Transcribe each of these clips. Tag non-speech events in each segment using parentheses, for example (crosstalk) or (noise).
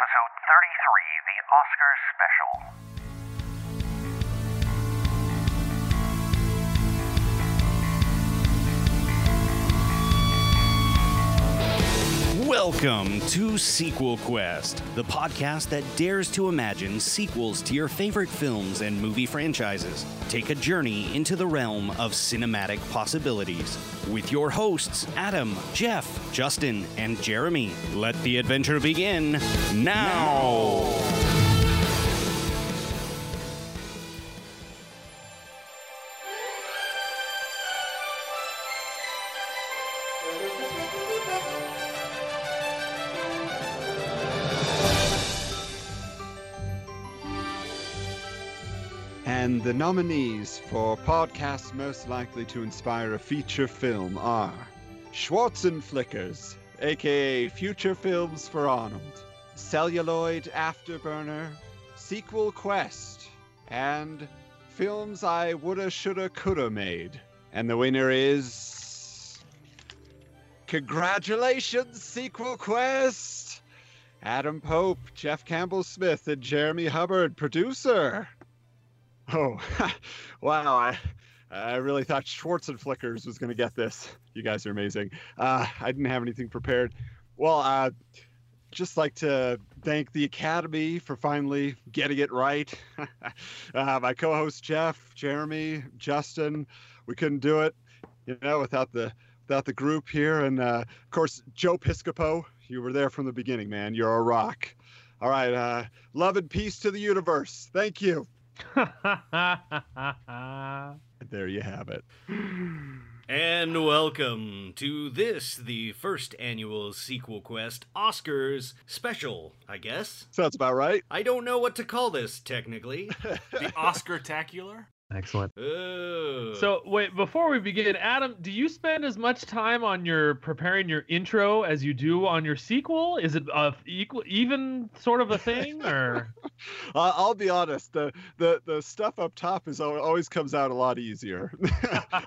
episode 33, the Oscars special. Welcome to Sequel Quest, the podcast that dares to imagine sequels to your favorite films and movie franchises. Take a journey into the realm of cinematic possibilities with your hosts, Adam, Jeff, Justin, and Jeremy. Let the adventure begin now. And the nominees for podcasts most likely to inspire a feature film are Schwarzen Flickers, aka Future Films for Arnold, Celluloid Afterburner, Sequel Quest, and Films I Woulda, Shoulda, Coulda Made. And the winner is. Congratulations, Sequel Quest! Adam Pope, Jeff Campbell Smith, and Jeremy Hubbard, producer. Oh, (laughs) wow. I, I really thought Schwartz and Flickers was going to get this. You guys are amazing. Uh, I didn't have anything prepared. Well, uh, just like to thank the Academy for finally getting it right. (laughs) uh, my co-host Jeff, Jeremy, Justin, we couldn't do it, you know, without the without the group here, and uh, of course Joe Piscopo. You were there from the beginning, man. You're a rock. All right. Uh, love and peace to the universe. Thank you. (laughs) There you have it. And welcome to this, the first annual Sequel Quest Oscars special, I guess. Sounds about right. I don't know what to call this technically. (laughs) The Oscar-tacular? Excellent. Oh. So wait, before we begin, Adam, do you spend as much time on your preparing your intro as you do on your sequel? Is it a equal, even sort of a thing, (laughs) or Uh, I'll be honest. The, the the stuff up top is always comes out a lot easier.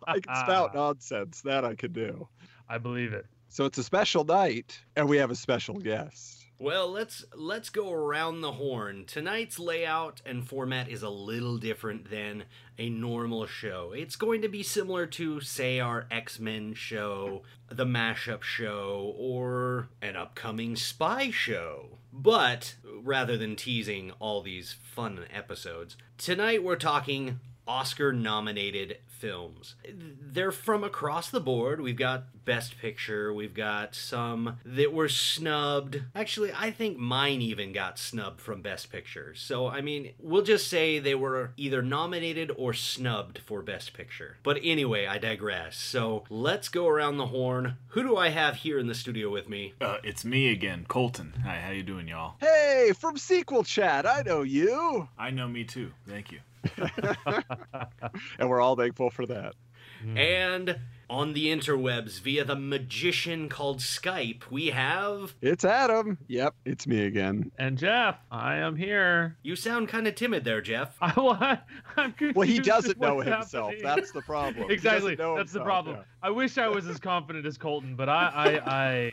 I can spout nonsense. That I can do. I believe it. So it's a special night, and we have a special guest. Well, let's let's go around the horn. Tonight's layout and format is a little different than a normal show. It's going to be similar to say our X-Men show, the mashup show, or an upcoming spy show. But rather than teasing all these fun episodes, tonight we're talking Oscar nominated films. They're from across the board. We've got Best Picture, we've got some that were snubbed. Actually, I think mine even got snubbed from Best Picture. So, I mean, we'll just say they were either nominated or snubbed for Best Picture. But anyway, I digress. So, let's go around the horn. Who do I have here in the studio with me? Uh, it's me again, Colton. Hi, how you doing, y'all? Hey, from Sequel Chat, I know you, I know me too. Thank you. (laughs) and we're all thankful for that. Hmm. And on the interwebs via the magician called Skype, we have. It's Adam. Yep, it's me again. And Jeff, I am here. You sound kind of timid there, Jeff. (laughs) I want. I'm confused Well, he doesn't know himself. happening. That's the problem. (laughs) Exactly. doesn't know That's the problem. yeah. I wish I was as confident as Colton, but I, I, I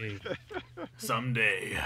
Someday.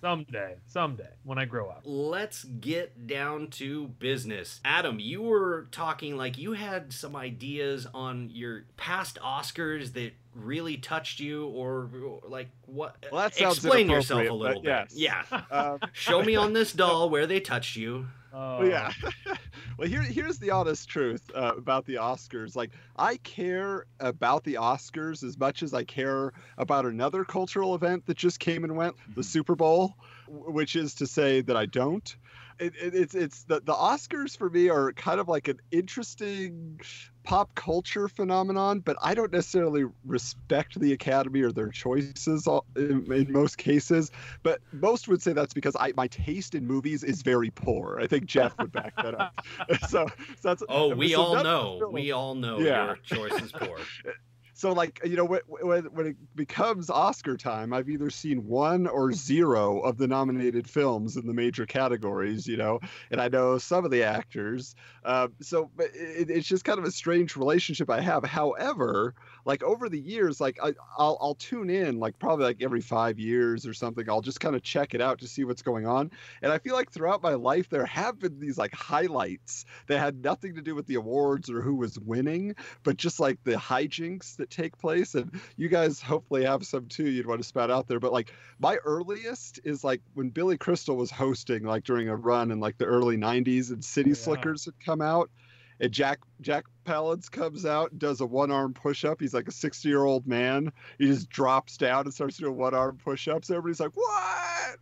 Someday, someday when I grow up. Let's get down to business. Adam, you were talking like you had some ideas on your past Oscars that really touched you, or, or like what? Well, that sounds Explain yourself a little bit. yes. Yeah. (laughs) Um, Show me on this (laughs) doll where they touched you. Oh, yeah. (laughs) well, here, here's the honest truth uh, about the Oscars. Like, I care about the Oscars as much as I care about another cultural event that just came and went, the Mhm. Super Bowl, which is to say that I don't. It, it, it's it's the, the Oscars for me are kind of like an interesting pop culture phenomenon, but I don't necessarily respect the Academy or their choices in, in most cases. But most would say that's because I my taste in movies is very poor. I think Jeff would back that up. (laughs) so, so that's Oh, we so all know. really- We all know Yeah. your choice is poor. (laughs) so like you know when, when it becomes Oscar time, I've either seen one or zero of the nominated films in the major categories, you know, and I know some of the actors. Uh, so but it, it's just kind of a strange relationship I have. However, like over the years, like I, I'll I'll tune in like probably like every five years or something. I'll just kind of check it out to see what's going on. And I feel like throughout my life there have been these like highlights that had nothing to do with the awards or who was winning, but just like the hijinks that take place. And you guys hopefully have some too. You'd want to spout out there. But like my earliest is like when Billy Crystal was hosting, like during a run in like the early '90s, and City Yeah. Slickers had come out. And Jack Jack Palance comes out, does a one arm push up. He's like a 60 year old man. He just drops down and starts doing one arm push ups. Everybody's like, "What?"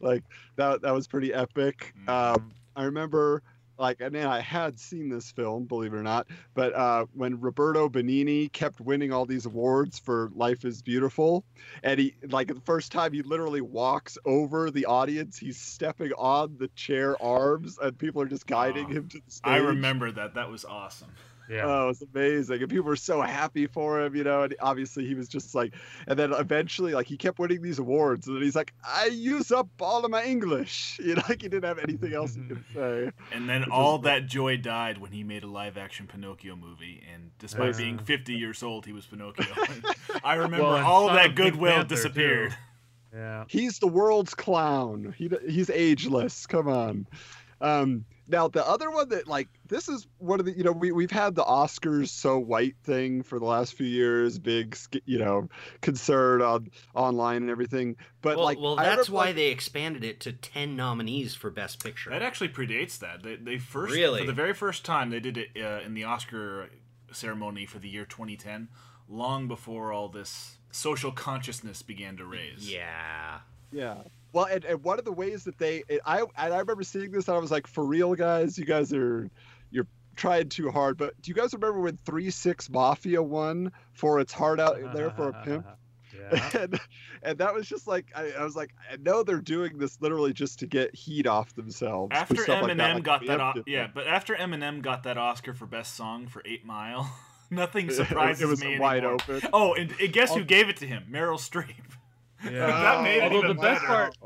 Like that. That was pretty epic. Mhm. Um, I remember, like, I mean, I had seen this film, believe it or not. But uh, when Roberto Benigni kept winning all these awards for Life Is Beautiful, and he, like, the first time he literally walks over the audience, he's stepping on the chair arms, and people are just guiding Oh, him to the stage. I remember that. That was awesome. Yeah. Oh, it was amazing. And people were so happy for him, you know. And obviously, he was just like, and then eventually, like, he kept winning these awards. And then he's like, I use up all of my English. (laughs) You know, like, he didn't have anything else he could (laughs) say. And then Which all the- that joy died when he made a live action Pinocchio movie. And despite Yeah. being 50 years old, he was Pinocchio. (laughs) I remember Well, all of that goodwill Panther, too. disappeared. yeah. He's the world's clown. He he's ageless. Come on. Um, now the other one that like this is one of the you know we we've had the Oscars so white thing for the last few years, big you know concern on online and everything. But well, like well, that's why like, they expanded it to ten nominees for Best Picture. That actually predates that. They, they first, Really? for the very first time, they did it uh, in the Oscar ceremony for the year 2010, long before all this social consciousness began to raise. yeah. Yeah. Well, and, and one of the ways that they, it, I, and I remember seeing this, and I was like, for real, guys, you guys are, you're trying too hard. But do you guys remember when Three Six Mafia won for its heart out there for a (laughs) pimp? Yeah. (laughs) and and that was just like I, I was like I know they're doing this literally just to get heat off themselves. After stuff like Eminem that, like got that, o- yeah, but after Eminem got that Oscar for best song for Eight Mile, (laughs) nothing surprises it was me wide anymore. open. Oh, and, and guess who oh. gave it to him? Meryl Streep. Yeah. That made it Although even the best part,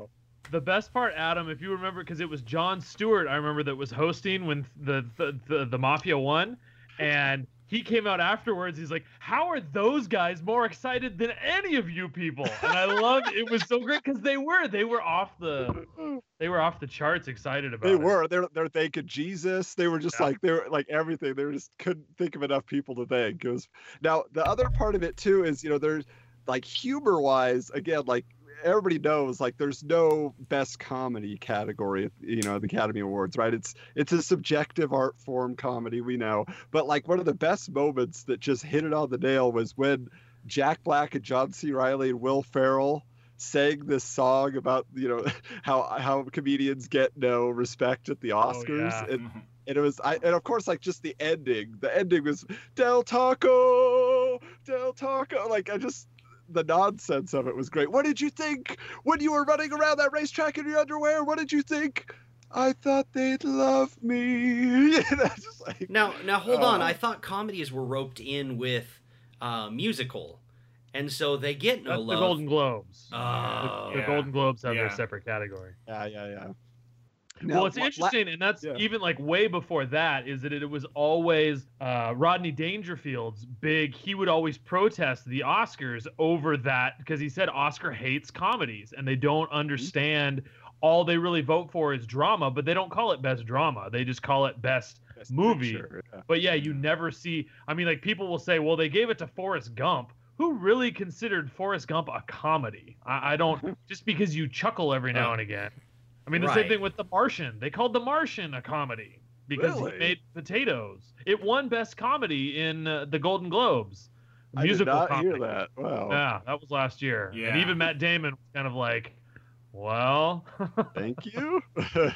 the best part, Adam, if you remember, because it was Jon Stewart, I remember that was hosting when the the, the the Mafia won, and he came out afterwards. He's like, "How are those guys more excited than any of you people?" And I loved it. Was so great because they were they were off the they were off the charts excited about They it. were. They're they're thanking Jesus. They were just Yeah. like they were like everything. They were just couldn't think of enough people to thank. It was now the other part of it too is you know there's like humor wise again like everybody knows like there's no best comedy category you know the academy awards right? It's it's a subjective art form comedy we know. But like one of the best moments that just hit it on the nail was when jack black and john c. Reilly and will ferrell sang this song about you know (laughs) how how comedians get no respect at the oh, oscars. yeah. and, mm-hmm. and it was I and of course like just the ending the ending was del taco del taco like i just the nonsense of it was great what did you think when you were running around that racetrack in your underwear what did you think i thought they'd love me (laughs) just like Now, now hold on. Uh, I thought comedies were roped in with uh, musical, and so they get no love. the Golden Globes. Oh, the yeah. Golden Globes have their separate category. yeah yeah yeah well, it's interesting, and that's yeah. even like way before that. Is that it, was always uh, Rodney Dangerfield's big. He would always protest the Oscars over that because he said Oscar hates comedies and they don't understand. All they really vote for is drama, but they don't call it best drama. They just call it best. Best movie. Picture, yeah. But yeah, you never see. I mean, like people will say, well, they gave it to Forrest Gump. Who really considered Forrest Gump a comedy? I, I don't. (laughs) just because you chuckle every now Uh, and again. I mean, the right. same thing with The Martian. They called The Martian a comedy because Really? he made potatoes. It won Best Comedy in uh, the Golden Globes. I did not comedy. hear that. Wow. Yeah, that was last year. Yeah. And even Matt Damon was kind of like, well, (laughs) Thank you. now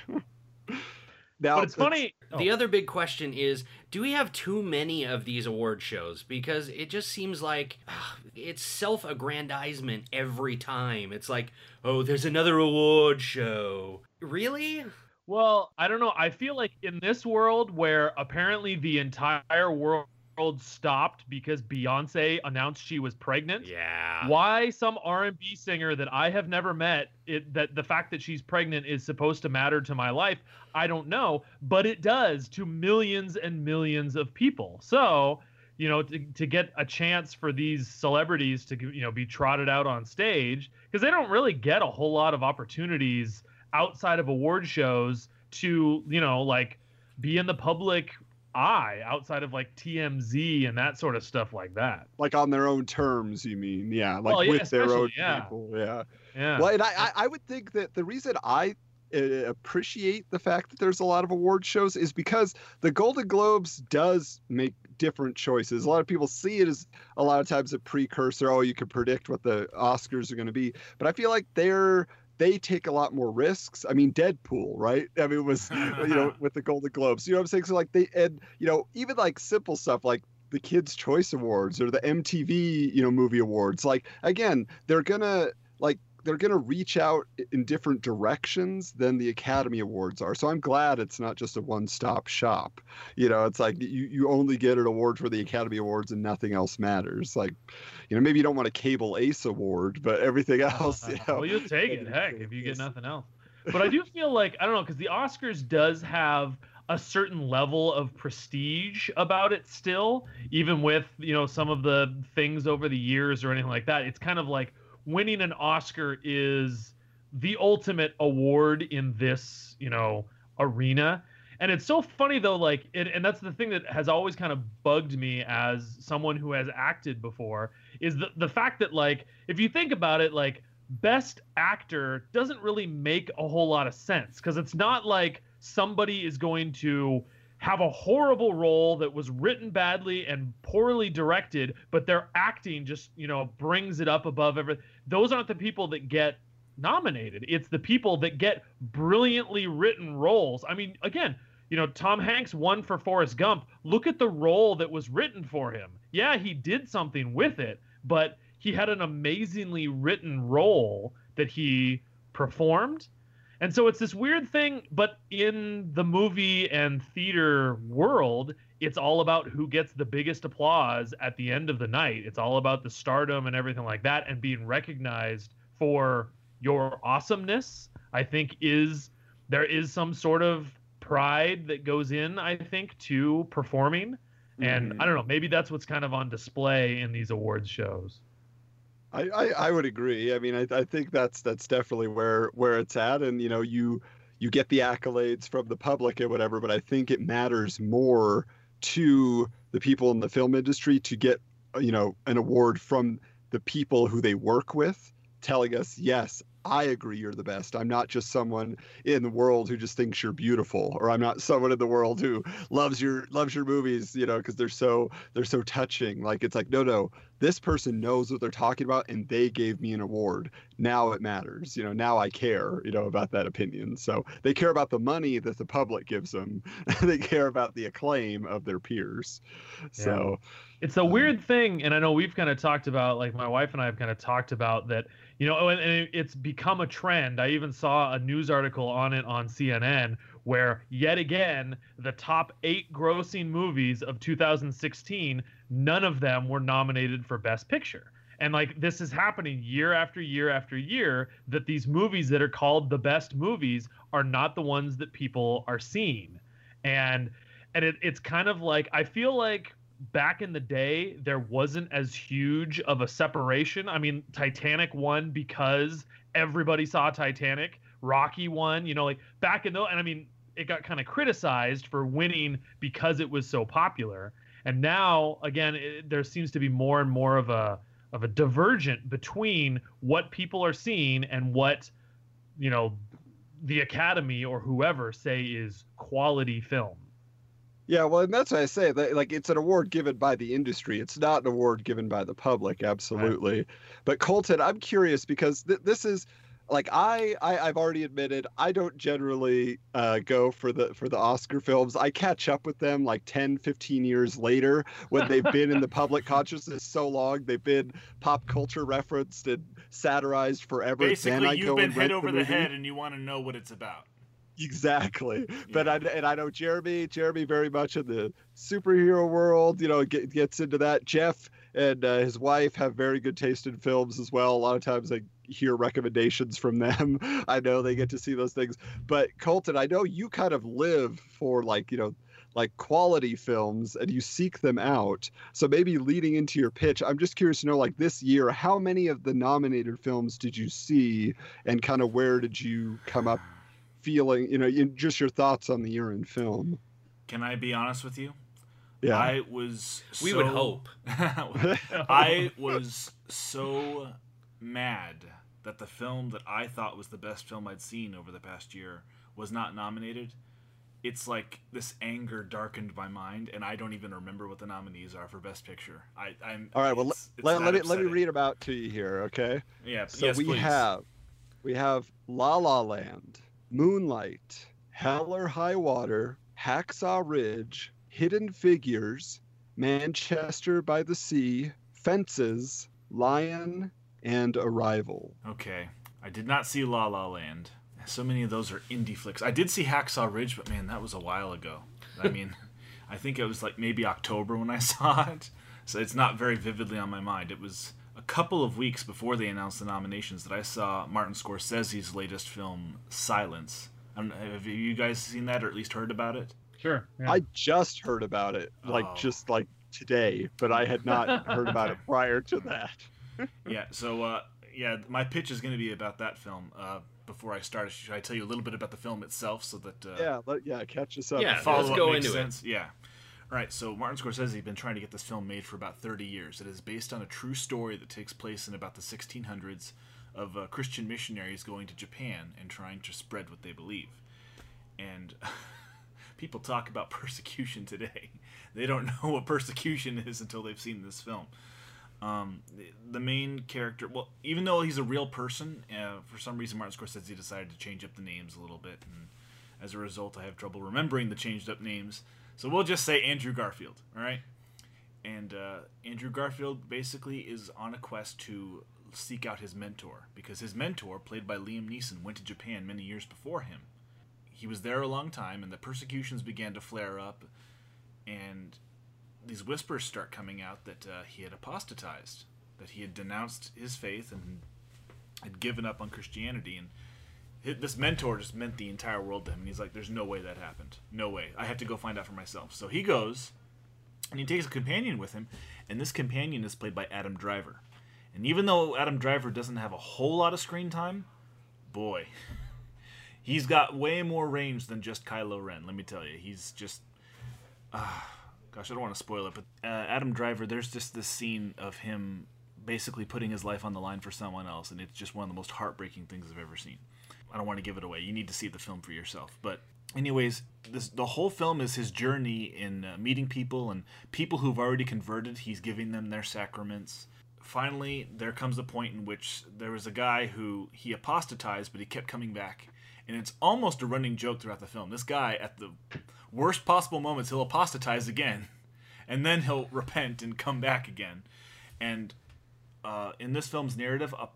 (laughs) but it's funny. The oh, other big question is do we have too many of these award shows? Because it just seems like ah, it's self aggrandizement every time. It's like, oh, there's another award show. Really? Well, I don't know. I feel like in this world where apparently the entire world world stopped because Beyonce announced she was pregnant. Yeah. Why some R&B singer that I have never met, it, that the fact that she's pregnant is supposed to matter to my life, I don't know, but it does to millions and millions of people. So, you know, to, to get a chance for these celebrities to, you know, be trotted out on stage because they don't really get a whole lot of opportunities outside of award shows to, you know, like be in the public eye outside of like TMZ and that sort of stuff like that. Like on their own terms, you mean? Yeah, like Well, yeah, with their own yeah. people. Yeah. Yeah. Well, and I, I, I would think that the reason I uh, appreciate the fact that there's a lot of award shows is because the Golden Globes does make different choices. A lot of people see it as a lot of times a precursor. Oh, you can predict what the Oscars are going to be, but I feel like they're they take a lot more risks. I mean, Deadpool, right? I mean, it was you know (laughs) with the Golden Globes. You know what I'm saying? So like they and you know even like simple stuff like the Kids Choice Awards or the MTV you know movie awards. Like again, they're gonna like they're going to reach out in different directions than the Academy Awards are. So I'm glad it's not just a one-stop shop. You know, it's like you, you only get an award for the Academy Awards and nothing else matters. Like, you know, maybe you don't want a cable ace award, but everything (laughs) else, you know. well, you'll take it. Heck, if you get nothing else. (laughs) But I do feel like I don't know because the Oscars does have a certain level of prestige about it still, even with you know some of the things over the years or anything like that. It's kind of like winning an Oscar is the ultimate award in this, you know, arena. And it's so funny though, like, it, and that's the thing that has always kind of bugged me as someone who has acted before is the the fact that like, if you think about it, like, best actor doesn't really make a whole lot of sense because it's not like somebody is going to have a horrible role that was written badly and poorly directed, but their acting just, you know, brings it up above everything. Those aren't the people that get nominated. It's the people that get brilliantly written roles. I mean, again, you know, Tom Hanks won for Forrest Gump. Look at the role that was written for him. Yeah, he did something with it, but he had an amazingly written role that he performed. And so it's this weird thing, but in the movie and theater world, it's all about who gets the biggest applause at the end of the night. It's all about the stardom and everything like that and being recognized for your awesomeness. I think is there is some sort of pride that goes in, I think, to performing. And Mhm. I don't know, maybe that's what's kind of on display in these awards shows. I, I, I would agree. I mean, I, I think that's that's definitely where where it's at, and you know, you you get the accolades from the public and whatever, but I think it matters more to the people in the film industry to get uh, you know an award from the people who they work with, telling us, yes, I agree you're the best. I'm not just someone in the world who just thinks you're beautiful, or I'm not someone in the world who loves your loves your movies, you know, because they're so they're so touching. Like it's like, no, no, this person knows what they're talking about and they gave me an award. Now it matters you know now i care you know about that opinion. So they care about the money that the public gives them (laughs) they care about the acclaim of their peers. So it's a um, weird thing and i know we've kind of talked about like my wife and i have kind of talked about that you know and, and it's become a trend. I even saw a news article on it on cnn where yet again the top eight grossing movies of 2016 none of them were nominated for best picture. And like this is happening year after year after year that these movies that are called the best movies are not the ones that people are seeing. And and it, it's kind of like i feel like back in the day there wasn't as huge of a separation. I mean titanic won because everybody saw titanic. Rocky won you know like back in the and i mean it got kind of criticized for winning because it was so popular. And now again it, there seems to be more and more of a of a divergent between what people are seeing and what you know the academy or whoever say is quality film yeah well and that's why i say that like it's an award given by the industry. It's not an award given by the public absolutely. Right. but colton i'm curious because th- this is like I, I i've already admitted i don't generally uh, go for the for the oscar films. I catch up with them like 10 15 years later when they've been in the public consciousness so long. They've been pop culture referenced and satirized forever. Basically you've go been hit over the, the, head and you want to know what it's about exactly. (laughs) But I and I know Jeremy, Jeremy very much in the superhero world. You know, get, gets into that. Jeff and uh, his wife have very good taste in films as well. A lot of times I hear recommendations from them. (laughs) I know they get to see those things. But Colton, I know you kind of live for like you know like quality films and you seek them out. So maybe leading into your pitch, I'm just curious to know like this year, how many of the nominated films did you see and kind of where did you come up feeling, you know, in, just your thoughts on the year in film? Can I be honest with you? Yeah. I was. We would hope. (laughs) I was so mad that the film that I thought was the best film I'd seen over the past year was not nominated. It's like this anger darkened my mind, and I don't even remember what the nominees are for Best Picture. I, I'm All right, well, it's- it's let, let me let me read about out to you here, okay? Yeah, So yes, we please. have we have La La Land, Moonlight, Hell or High Water, Hacksaw Ridge, Hidden Figures, Manchester by the Sea, Fences, Lion, and Arrival. Okay, I did not see La La Land. So many of those are indie flicks. I did see Hacksaw Ridge, but man, that was a while ago. I (laughs) mean, I think it was like maybe October when I (laughs) saw it, so it's not very vividly on my mind. It was couple of weeks before they announced the nominations that I saw Martin Scorsese's latest film, Silence. I don't have you guys seen that or at least heard about it? Sure. yeah. I just heard about it, like Oh. just like today, but I had not (laughs) heard about it prior to that. (laughs) yeah. So uh, yeah, my pitch is going to be about that film. Uh, before I start, should I tell you a little bit about the film itself so that uh, Yeah, let, yeah, catch us up. Yeah, follow let's up go makes into it. sense. Yeah. All right. So Martin Scorsese has been trying to get this film made for about 30 years. It is based on a true story that takes place in about the 1600s of uh, Christian missionaries going to Japan and trying to spread what they believe. And (laughs) people talk about (laughs) persecution today. They don't know what persecution is until they've seen this film. Um, the, the main character, well, even though he's a real person, uh, for some reason Martin Scorsese decided to change up the names a little bit, and as a result, I have trouble remembering the changed up names. So we'll just say Andrew Garfield, all right? And uh, Andrew Garfield basically is on a quest to seek out his mentor because his mentor, played by Liam Neeson, went to Japan many years before him. He was there a long time, and the persecutions began to flare up, and these whispers start coming out that uh, he had apostatized, that he had denounced his faith and had given up on Christianity, and this mentor just meant the entire world to him. And he's like, "There's no way that happened. No way. I have to go find out for myself." So he goes, and he takes a companion with him, and this companion is played by Adam Driver. And even though Adam Driver doesn't have a whole lot of screen time, boy, (laughs) he's got way more range than just Kylo Ren. Let me tell you, he's just. Uh, (sighs) gosh, I don't want to spoil it, but uh, Adam Driver, there's just this scene of him basically putting his life on the line for someone else, and it's just one of the most heartbreaking things I've ever seen. I don't want to give it away. You need to see the film for yourself. But anyways, this the whole film is his journey in uh, meeting people and people who've already converted. He's giving them their sacraments. Finally, there comes a point in which there was a guy who he apostatized, but he kept coming back, and it's almost a running joke throughout the film. This guy, at the worst possible moments, he'll apostatize again, and then he'll repent and come back again. And uh, in this film's narrative, ap-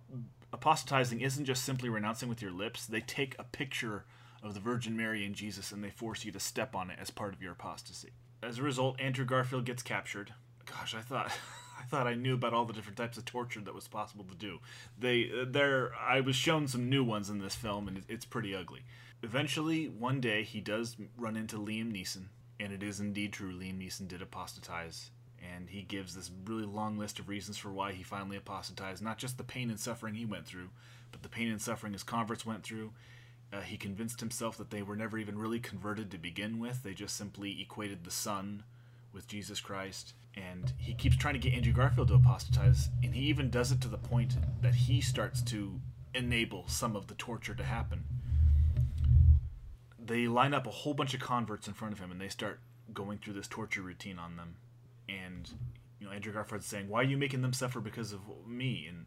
apostatizing isn't just simply renouncing with your lips. They take a picture of the Virgin Mary and Jesus and they force you to step on it as part of your apostasy. As a result, Andrew Garfield gets captured. Gosh, I thought (laughs) I thought I knew about all the different types of torture that was possible to do. They there I was shown some new ones in this film and it's pretty ugly. Eventually, one day he does run into Liam Neeson, and it is indeed true Liam Neeson did apostatize and he gives this really long list of reasons for why he finally apostatized. Not just the pain and suffering he went through, but the pain and suffering his converts went through. Uh, he convinced himself that they were never even really converted to begin with. They just simply equated the Sun with Jesus Christ. And he keeps trying to get Andrew Garfield to apostatize, and he even does it to the point that he starts to enable some of the torture to happen. They line up a whole bunch of converts in front of him, and they start going through this torture routine on them and you know Andrew Garfield's saying, "Why are you making them suffer because of me?" And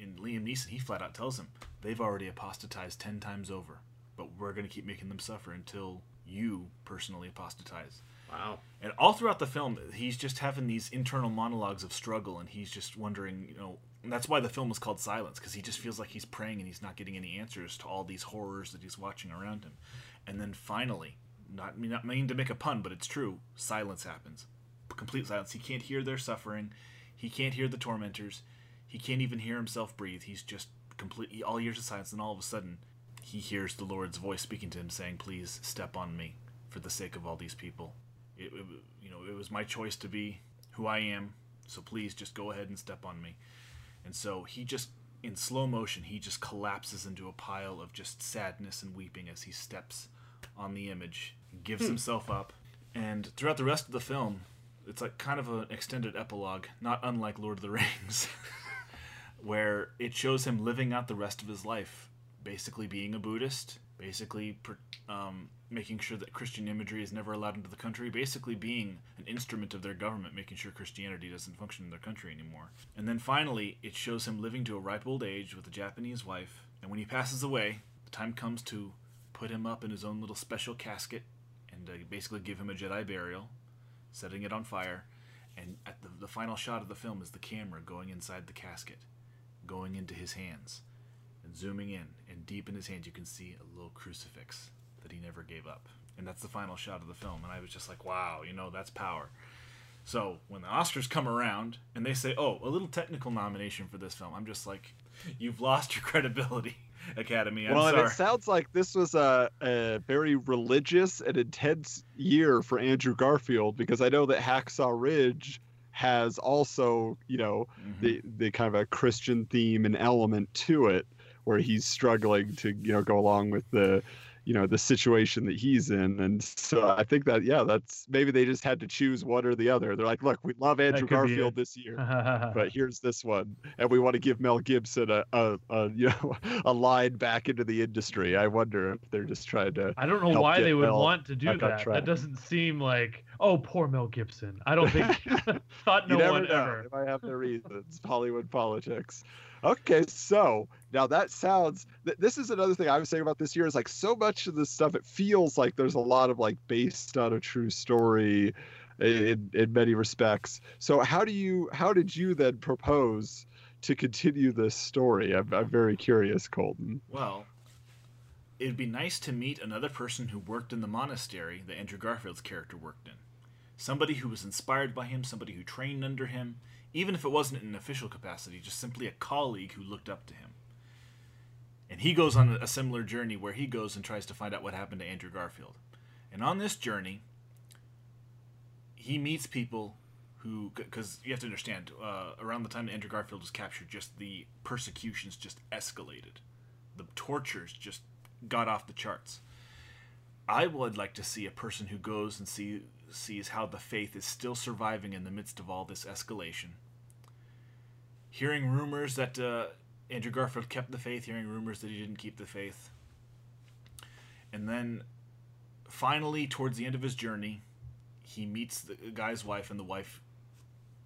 and Liam Neeson, he flat out tells him, "They've already apostatized ten times over, but we're going to keep making them suffer until you personally apostatize. Wow. And all throughout the film, he's just having these internal monologues of struggle, and he's just wondering, you know, and that's why the film is called Silence, because he just feels like he's praying and he's not getting any answers to all these horrors that he's watching around him. And then finally, not me not meaning to make a pun, but it's true, silence happens. Complete silence. He can't hear their suffering. He can't hear the tormentors. He can't even hear himself breathe. He's just completely all years of silence, and all of a sudden, he hears the Lord's voice speaking to him, saying, "Please step on me, for the sake of all these people." It, it, you know, it was my choice to be who I am, so please just go ahead and step on me. And so he just, in slow motion, he just collapses into a pile of just sadness and weeping as he steps on the image, gives hmm. himself up. And throughout the rest of the film, it's like kind of an extended epilogue, not unlike Lord of the (laughs) Rings, where it shows him living out the rest of his life, basically being a Buddhist, basically um, making sure that Christian imagery is never allowed into the country, basically being an instrument of their government, making sure Christianity doesn't function in their country anymore. And then finally, it shows him living to a ripe old age with a Japanese wife, and when he passes away, the time comes to put him up in his own little special casket and uh, basically give him a Jedi burial, setting it on fire. And at the, the final shot of the film is the camera going inside the casket, going into his hands, and zooming in. And deep in his hands, you can see a little crucifix that he never gave up. And that's the final shot of the film. And I was just like, wow, you know, that's power. So when the Oscars come around and they say, oh, a little technical nomination for this film, I'm just like, you've lost your credibility, (laughs) Academy. I'm well, and it sounds like this was a, a very religious and intense year for Andrew Garfield because I know that Hacksaw Ridge has also, you know, Mhm. the the kind of a Christian theme and element to it, where he's struggling to, you know, go along with the, you know, the situation that he's in, and so I think that yeah, that's maybe they just had to choose one or the other. They're like, look, we love Andrew Garfield this year (laughs) but here's this one, and we want to give Mel Gibson a, a, a you know (laughs) a line back into the industry. I wonder if they're just trying to. I don't know why they would Mel want to do that. That doesn't seem like, oh, poor Mel Gibson. I don't think (laughs) thought no one know. ever. They might have their reasons. Hollywood politics. Okay, so now that sounds. Th- this is another thing I was saying about this year is like so much of this stuff. It feels like there's a lot of like based on a true story, in in many respects. So how do you how did you then propose to continue this story? I'm I'm very curious, Colton. Well, it'd be nice to meet another person who worked in the monastery that Andrew Garfield's character worked in. Somebody who was inspired by him, somebody who trained under him, even if it wasn't in an official capacity, just simply a colleague who looked up to him. And he goes on a similar journey where he goes and tries to find out what happened to Andrew Garfield. And on this journey, he meets people who, because you have to understand, uh, around the time that Andrew Garfield was captured, just the persecutions just escalated the tortures just got off the charts. I would like to see a person who goes and see sees how the faith is still surviving in the midst of all this escalation. Hearing rumors that uh, Andrew Garfield kept the faith, hearing rumors that he didn't keep the faith, and then finally, towards the end of his journey, he meets the guy's wife, and the wife,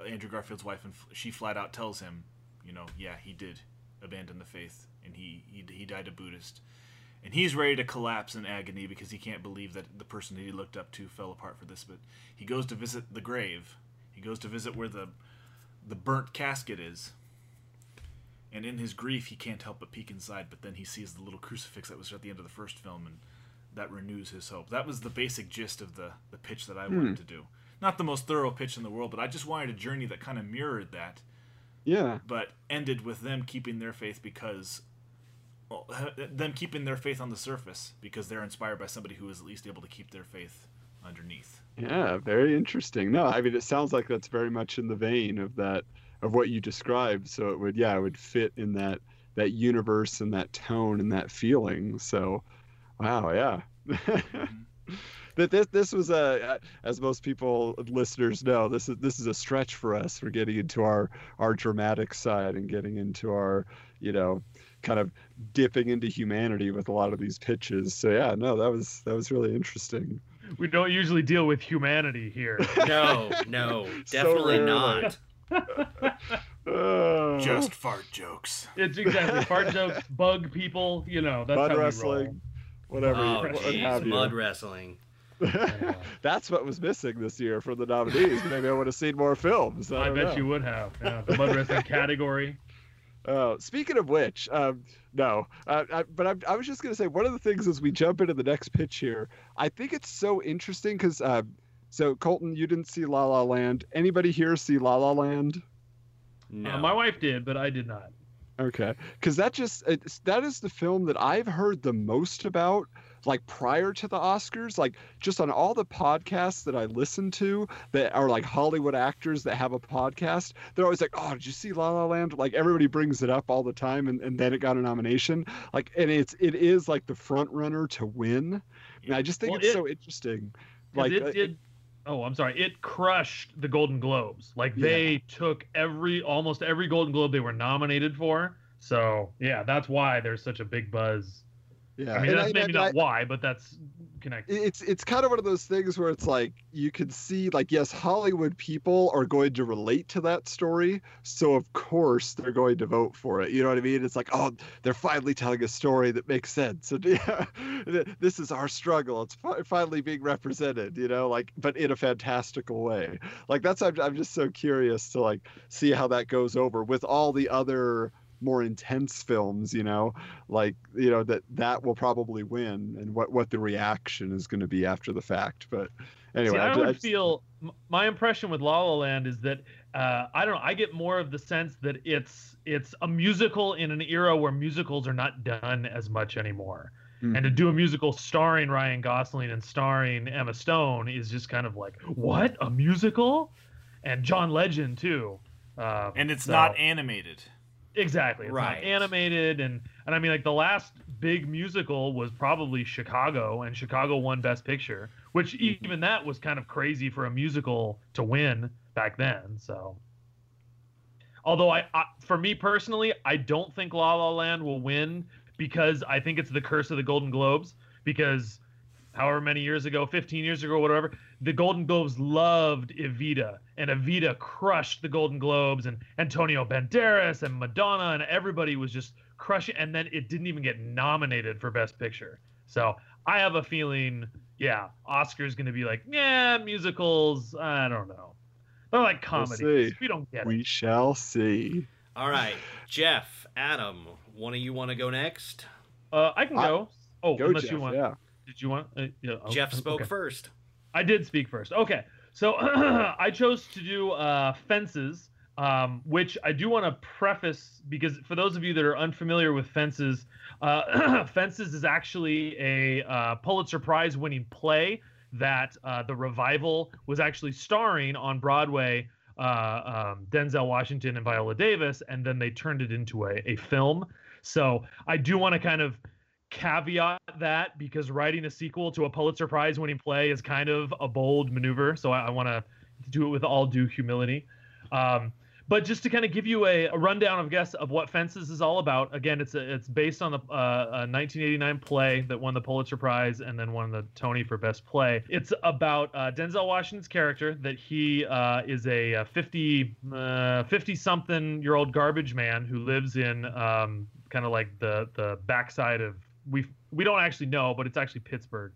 Andrew Garfield's wife, and she flat out tells him, you know, yeah, he did abandon the faith, and he he, he died a Buddhist, and he's ready to collapse in agony because he can't believe that the person that he looked up to fell apart for this. But he goes to visit the grave. He goes to visit where the the burnt casket is. And in his grief, he can't help but peek inside. But then he sees the little crucifix that was at the end of the first film, and that renews his hope. That was the basic gist of the the pitch that I hmm. wanted to do. Not the most thorough pitch in the world, but I just wanted a journey that kind of mirrored that Yeah. but ended with them keeping their faith because well, (laughs) them keeping their faith on the surface because they're inspired by somebody who is at least able to keep their faith underneath. Yeah, very interesting. No, I mean it sounds like that's very much in the vein of that of what you described. So it would yeah, it would fit in that that universe and that tone and that feeling. So wow, yeah. Mm-hmm. (laughs) But this this was a as most people listeners know this is this is a stretch for us. We're getting into our our dramatic side and getting into our you know kind of dipping into humanity with a lot of these pitches. So yeah, no, that was that was really interesting. We don't usually deal with humanity here. (laughs) No, no, (laughs) definitely rarely. not. (laughs) Just fart jokes. It's exactly fart jokes, bug people. You know, that's mud how we wrestling, roll. whatever, Oh, what jeez, have you. mud wrestling. That's what was missing this year from the nominees. Maybe I would have seen more films. I, I bet know. you would have. Yeah, the mud wrestling category. Uh, speaking of which, um, no, uh, I, but I, I was just going to say one of the things as we jump into the next pitch here, I think it's so interesting because, uh, so Colton, you didn't see La La Land. Anybody here see La La Land? No. Uh, my wife did, but I did not. Okay, because that just it's, that is the film that I've heard the most about, like prior to the Oscars, like just on all the podcasts that I listen to that are like Hollywood actors that have a podcast. They're always like, "Oh, did you see La La Land?" Like everybody brings it up all the time, and, and then it got a nomination. Like, and it's it is like the front runner to win. And I just think Well, it's it- so interesting. Like, it uh, did. Oh, I'm sorry. It crushed the Golden Globes. Like they took every, almost every Golden Globe they were nominated for. So yeah, that's why there's such a big buzz. Yeah, I mean, and that's I- maybe and not I- why, but that's connected. it's it's kind of one of those things where it's like you can see like yes hollywood people are going to relate to that story so of course they're going to vote for it. You know what i mean? It's like oh they're finally telling a story that makes sense. And (laughs) yeah this is our struggle. It's fi- finally being represented you know like but in a fantastical way. Like that's I'm, I'm just so curious to like see how that goes over with all the other more intense films you know like you know that that will probably win and what what the reaction is going to be after the fact but anyway See, I, ju- would just- feel my impression with La La Land is that uh, I don't know. I get more of the sense that it's it's a musical in an era where musicals are not done as much anymore. Mm-hmm. And to do a musical starring Ryan Gosling and starring Emma Stone is just kind of like what a musical, and John Legend too. Um, And it's so- not animated. Exactly. It's Right. animated and and I mean like the last big musical was probably Chicago and Chicago won best picture, which even that was kind of crazy for a musical to win back then, so Although I, I for me personally, I don't think La La Land will win because I think it's the curse of the Golden Globes because however many years ago, 15 years ago, whatever, the Golden Globes loved Evita, and Evita crushed the Golden Globes, and Antonio Banderas and Madonna and everybody was just crushing, and then it didn't even get nominated for Best Picture. So I have a feeling, yeah, Oscar's going to be like, yeah, musicals, I don't know. They're like We'll we don't get it. we shall see All right, Jeff, Adam, one of you want to go next? Uh, I can I- go. Oh, go unless Jeff, you want. yeah Did you want? Uh, yeah, oh, Jeff spoke okay. first. I did speak first. Okay, so (clears throat) I chose to do uh, fences, um, which I do want to preface because for those of you that are unfamiliar with fences, uh, (clears throat) fences is actually a uh, Pulitzer Prize winning play that uh, the revival was actually starring on Broadway. Uh, um, Denzel Washington and Viola Davis, and then they turned it into a, a film. So I do want to kind of caveat that because writing a sequel to a Pulitzer Prize winning play is kind of a bold maneuver. So I, I want to do it with all due humility. Um, but just to kind of give you a, a rundown of guess of what Fences is all about. Again, it's a, it's based on the uh, a 1989 play that won the Pulitzer Prize and then won the Tony for Best Play. It's about uh, Denzel Washington's character that he uh, is a uh, 50 uh, 50 something year old garbage man who lives in um, kind of like the the backside of we we don't actually know, but it's actually Pittsburgh.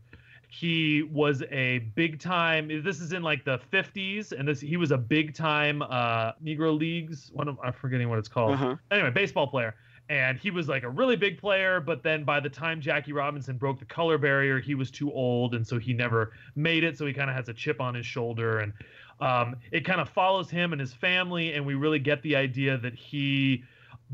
He was a big time. This is in like the 50s, and this he was a big time uh, Negro Leagues. One of I'm forgetting what it's called. uh-huh. Anyway, baseball player, and he was like a really big player. But then by the time Jackie Robinson broke the color barrier, he was too old, and so he never made it. So he kind of has a chip on his shoulder, and um, it kind of follows him and his family, and we really get the idea that he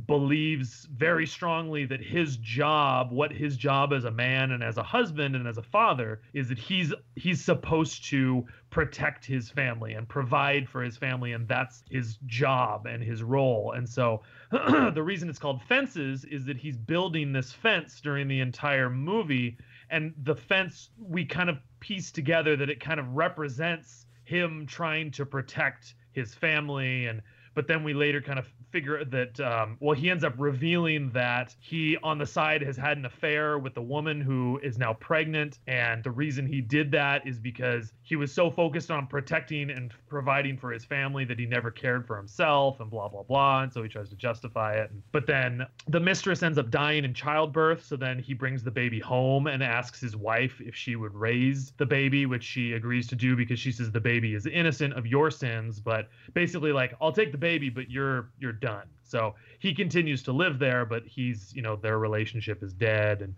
believes very strongly that his job what his job as a man and as a husband and as a father is that he's he's supposed to protect his family and provide for his family and that's his job and his role. And so (clears throat) the reason it's called fences is that he's building this fence during the entire movie and the fence we kind of piece together that it kind of represents him trying to protect his family and but then we later kind of figure that um, well he ends up revealing that he on the side has had an affair with the woman who is now pregnant. And the reason he did that is because he was so focused on protecting and providing for his family that he never cared for himself and blah blah blah. And so he tries to justify it. But then the mistress ends up dying in childbirth. So then he brings the baby home and asks his wife if she would raise the baby which she agrees to do because she says the baby is innocent of your sins. But basically like I'll take the baby but you're you're done so he continues to live there but he's you know their relationship is dead and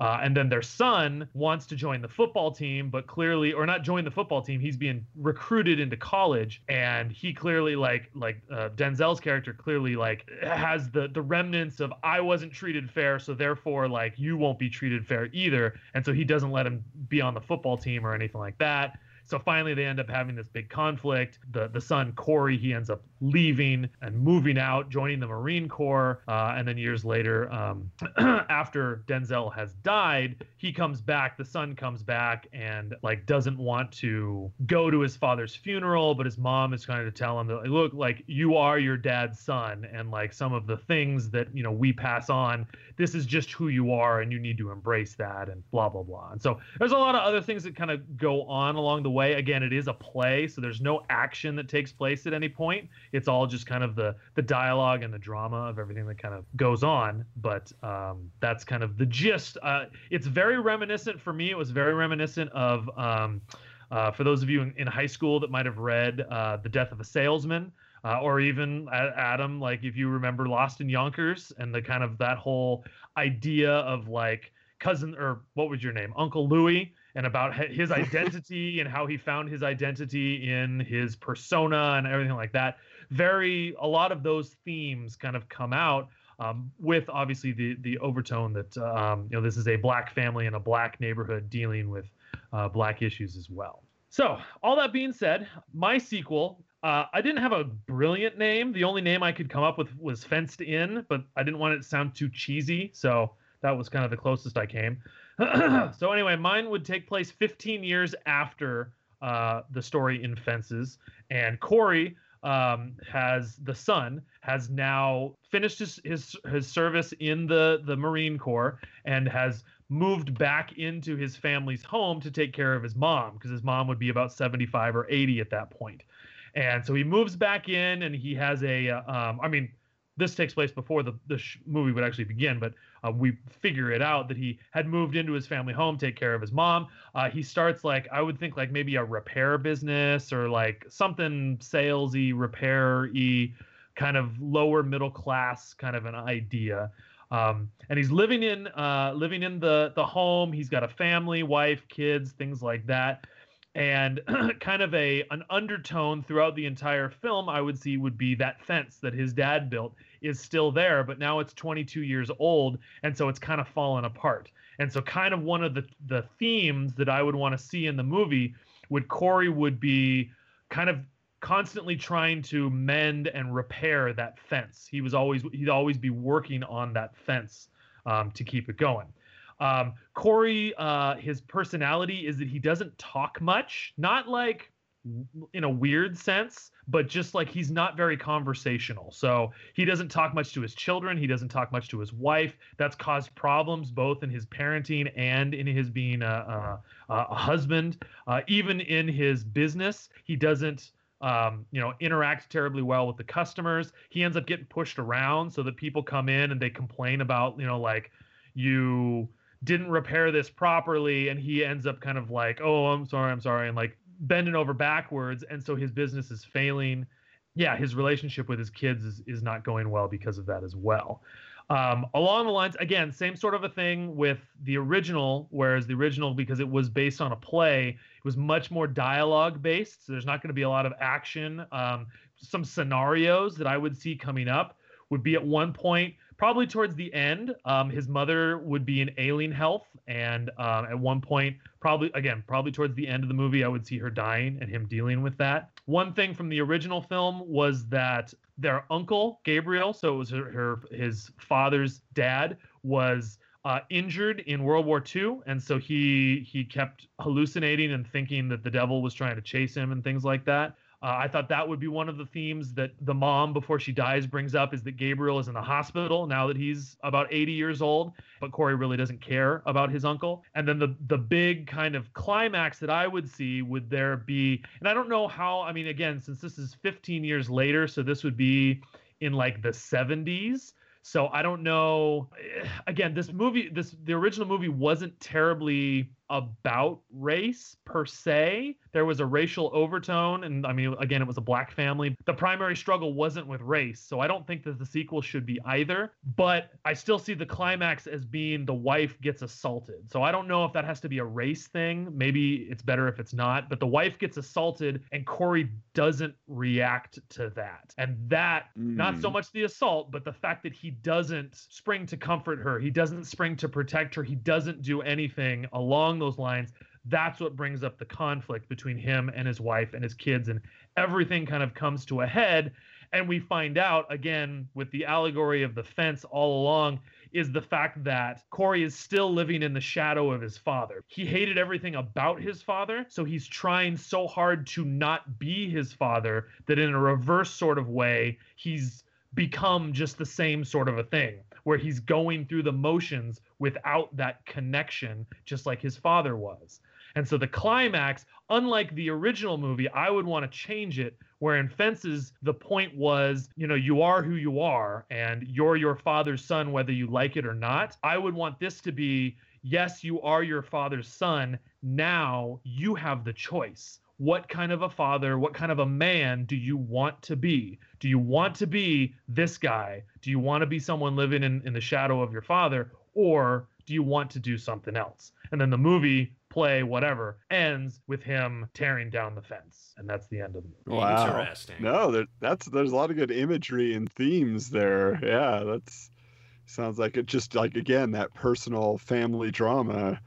uh, and then their son wants to join the football team, but clearly, or not join the football team. He's being recruited into college, and he clearly, like, like uh, Denzel's character, clearly like has the the remnants of I wasn't treated fair, so therefore, like, you won't be treated fair either. And so he doesn't let him be on the football team or anything like that. So finally, they end up having this big conflict. The the son Corey he ends up leaving and moving out, joining the Marine Corps, uh, and then years later, um, (clears throat) after Denzel has died, he comes back. The son comes back and like doesn't want to go to his father's funeral, but his mom is trying to tell him that look, like you are your dad's son, and like some of the things that you know we pass on, this is just who you are, and you need to embrace that, and blah blah blah. And so there's a lot of other things that kind of go on along the way. Again, it is a play, so there's no action that takes place at any point. It's all just kind of the the dialogue and the drama of everything that kind of goes on. But um, that's kind of the gist. Uh, it's very reminiscent for me. It was very reminiscent of. Um, uh, for those of you in, in high school that might have read uh, The Death of a Salesman, uh, or even Adam, like if you remember Lost in Yonkers and the kind of that whole idea of like cousin or what was your name, Uncle Louie, and about his (laughs) identity and how he found his identity in his persona and everything like that. Very, a lot of those themes kind of come out. Um, with obviously the the overtone that um, you know this is a black family in a black neighborhood dealing with uh, black issues as well. So all that being said, my sequel uh, I didn't have a brilliant name. The only name I could come up with was Fenced In, but I didn't want it to sound too cheesy, so that was kind of the closest I came. (clears throat) so anyway, mine would take place 15 years after uh, the story in Fences, and Corey um, has the son has now finished his, his his service in the the Marine Corps and has moved back into his family's home to take care of his mom because his mom would be about 75 or 80 at that point. And so he moves back in and he has a uh, um, I mean this takes place before the, the sh- movie would actually begin, but uh, we figure it out that he had moved into his family home, take care of his mom. Uh, he starts like I would think like maybe a repair business or like something salesy, repair-y, kind of lower middle class kind of an idea. Um, and he's living in uh, living in the the home. He's got a family, wife, kids, things like that and (clears throat) kind of a an undertone throughout the entire film i would see would be that fence that his dad built is still there but now it's 22 years old and so it's kind of fallen apart. And so kind of one of the the themes that i would want to see in the movie would corey would be kind of constantly trying to mend and repair that fence. He was always he'd always be working on that fence um, to keep it going um, Corey, uh, his personality is that he doesn't talk much, not like in a weird sense, but just like he's not very conversational. So he doesn't talk much to his children. He doesn't talk much to his wife. That's caused problems both in his parenting and in his being a, a, a husband. Uh, even in his business, he doesn't. Um, you know, interact terribly well with the customers. He ends up getting pushed around so that people come in and they complain about, you know, like you didn't repair this properly and he ends up kind of like oh i'm sorry i'm sorry and like bending over backwards and so his business is failing. Yeah his relationship with his kids is, is not going well because of that as well. Um, along the lines again same sort of a thing with the original whereas the original because it was based on a play it was much more dialogue based so there's not going to be a lot of action. Um, some scenarios that i would see coming up would be at one point probably towards the end, um, his mother would be in ailing health, and um, at one point, probably again, probably towards the end of the movie, I would see her dying and him dealing with that. One thing from the original film was that their uncle Gabriel, so it was her, her his father's dad, was uh, injured in World War II, and so he he kept hallucinating and thinking that the devil was trying to chase him and things like that. Uh, I thought that would be one of the themes that the mom, before she dies, brings up is that Gabriel is in the hospital now that he's about 80 years old, but Corey really doesn't care about his uncle. And then the the big kind of climax that I would see would there be, and I don't know how. I mean, again, since this is 15 years later, so this would be in like the 70s. So I don't know. Again, this movie, this the original movie wasn't terribly about race per se. There was a racial overtone, and I mean, again, it was a black family. The primary struggle wasn't with race, so I don't think that the sequel should be either. But I still see the climax as being the wife gets assaulted. So I don't know if that has to be a race thing. Maybe it's better if it's not. But the wife gets assaulted, and Corey doesn't react to that. And that, not so Mm. much the assault, but the fact that he doesn't spring to comfort her, he doesn't spring to protect her, he doesn't do anything along those lines. That's what brings up the conflict between him and his wife and his kids, and everything kind of comes to a head. And we find out again with the allegory of the fence all along is the fact that Corey is still living in the shadow of his father. He hated everything about his father, so he's trying so hard to not be his father that in a reverse sort of way, he's become just the same sort of a thing where he's going through the motions without that connection, just like his father was. And so the climax, unlike the original movie, I would want to change it. Where in Fences, the point was, you know, you are who you are and you're your father's son, whether you like it or not. I would want this to be, yes, you are your father's son. Now you have the choice. What kind of a father, what kind of a man do you want to be? Do you want to be this guy? Do you want to be someone living in, in the shadow of your father? Or do you want to do something else? And then the movie, play, whatever, ends with him tearing down the fence. And that's the end of the movie. Wow. Interesting. No, there, that's there's a lot of good imagery and themes there. Yeah, that's sounds like it just like again that personal family drama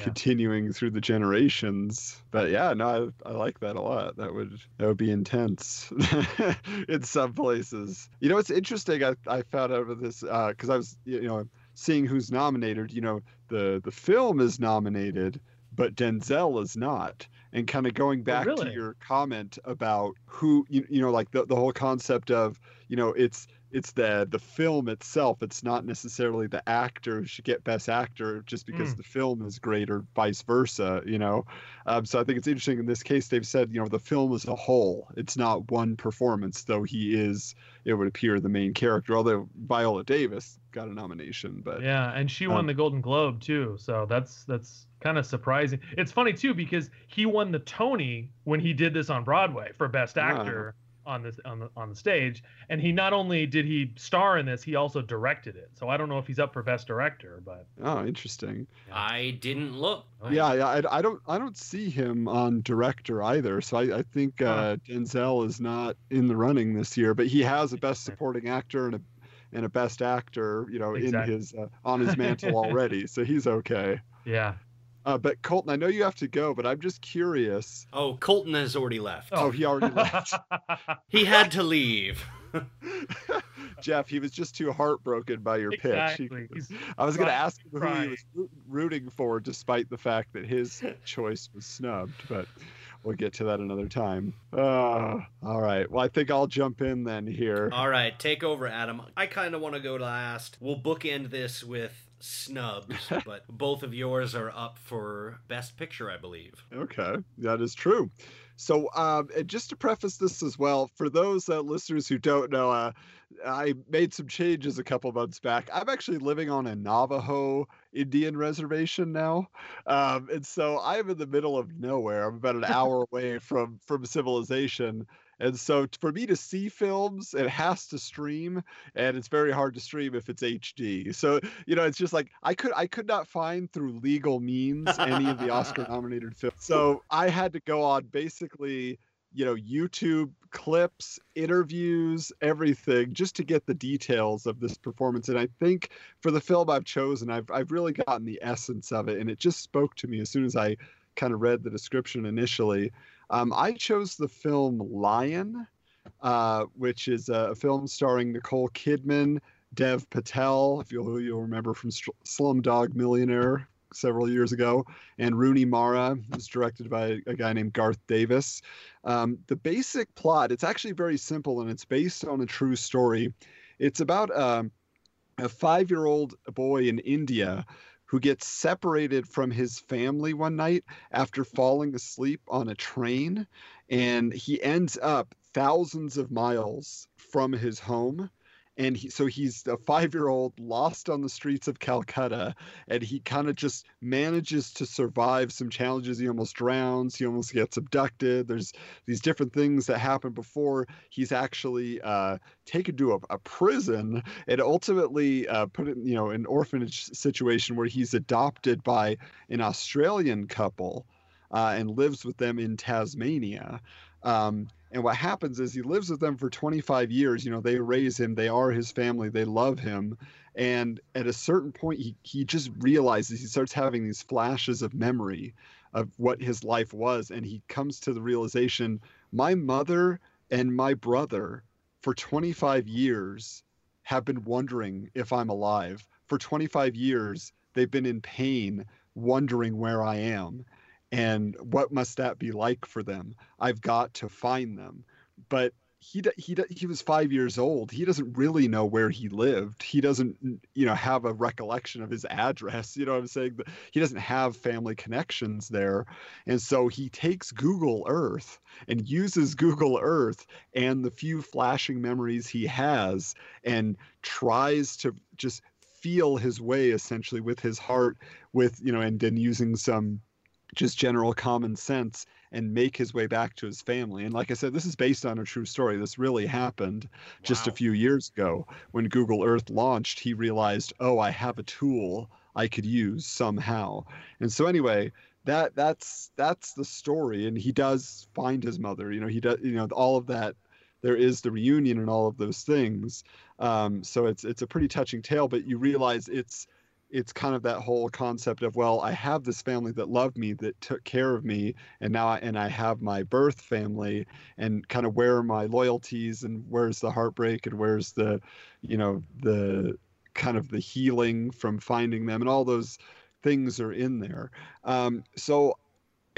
Yeah. continuing through the generations. But yeah, no, I, I like that a lot. That would that would be intense (laughs) in some places. You know, it's interesting. I I found out of this uh, because I was you know seeing who's nominated. You know, the the film is nominated, but Denzel is not. And kind of going oh, back to really? your comment about who you, you know like the, the whole concept of you know it's it's the the film itself it's not necessarily the actor who should get best actor just because Mm. the film is great or vice versa you know um, so i think it's interesting in this case they've said you know the film as a whole it's not one performance though he is it would appear the main character although viola davis got a nomination but Yeah, and she won Um, the Golden Globe too, so that's that's kind of surprising. It's funny too because he won the Tony when he did this on Broadway for Best. Actor on this on the on the stage, and he not only did he star in this, he also directed it. So I don't know if he's up for Best Director, but oh interesting I didn't look. Yeah, yeah, I, I don't, I don't see him on director either. So I, I think uh, Denzel is not in the running this year, but he has a best supporting actor and a, and a best actor, you know, Exactly. in his uh, on his mantle (laughs) already. So he's okay. yeah. Uh, but Colton, I know you have to go, but I'm just curious. Oh, Colton has already left. Oh, he already left. (laughs) He had to leave. (laughs) Jeff, he was just too heartbroken by your pitch. He- exactly. He's I was going to ask him who he was rooting for, despite the fact that his choice was snubbed. But we'll get to that another time. Uh, all right. Well, I think I'll jump in then here. All right, take over, Adam. I kind of want to go last. We'll bookend this with snubs, (laughs) but both of yours are up for Best Picture, I believe. Okay, that is true. So, um, and just to preface this as well, for those uh, listeners who don't know, uh, I made some changes a couple months back. I'm actually living on a Navajo Indian reservation now, um, and so I'm in the middle of nowhere. I'm about an (laughs) hour away from from civilization, and so for me to see films, it has to stream, and it's very hard to stream if it's HD. So you know, it's just like I could I could not find through legal means any of the Oscar (laughs) nominated films. So I had to go on basically, you know, YouTube clips, interviews, everything just to get the details of this performance. And I think for the film I've chosen, I've I've really gotten the essence of it and it just spoke to me as soon as I kind of read the description initially. Um, I chose the film Lion, uh, which is a film starring Nicole Kidman, Dev Patel, if you'll, you'll remember from Slumdog Millionaire several years ago, and Rooney Mara is directed by a guy named Garth Davis. Um, the basic plot, it's actually very simple and it's based on a true story. It's about um, a five year old boy in India who gets separated from his family one night after falling asleep on a train. And he ends up thousands of miles from his home and he, so he's a five year old lost on the streets of Calcutta, and he kind of just manages to survive some challenges. He almost drowns, he almost gets abducted. There's these different things that happen before he's actually uh, taken to a, a, prison and ultimately uh, put in, you know, an orphanage situation where he's adopted by an Australian couple uh, and lives with them in Tasmania. Um, and what happens is he lives with them for 25 years. You know, they raise him, they are his family, they love him. And at a certain point, he, he just realizes he starts having these flashes of memory of what his life was. And he comes to the realization my mother and my brother for 25 years have been wondering if I'm alive. For 25 years, they've been in pain, wondering where I am and what must that be like for them? I've got to find them. But he he he was 5 years old. He doesn't really know where he lived. He doesn't you know have a recollection of his address (laughs) you know what i'm saying? He doesn't have family connections there. And so he takes google earth and uses google earth and the few flashing memories he has and tries to just feel his way essentially with his heart with you know and then using some just general common sense and make his way back to his family. And like I said, this is based on a true story. This really happened just a few years ago when Google Earth launched. He realized, oh, I have a tool I could use somehow. And so anyway, that that's that's the story. And he does find his mother. You know, he does. You know, all of that. There is the reunion and all of those things. Um, so it's it's a pretty touching tale. But you realize it's it's kind of that whole concept of well i have this family that loved me that took care of me and now I, and i have my birth family and kind of where are my loyalties and where's the heartbreak and where's the you know the kind of the healing from finding them and all those things are in there. Um, so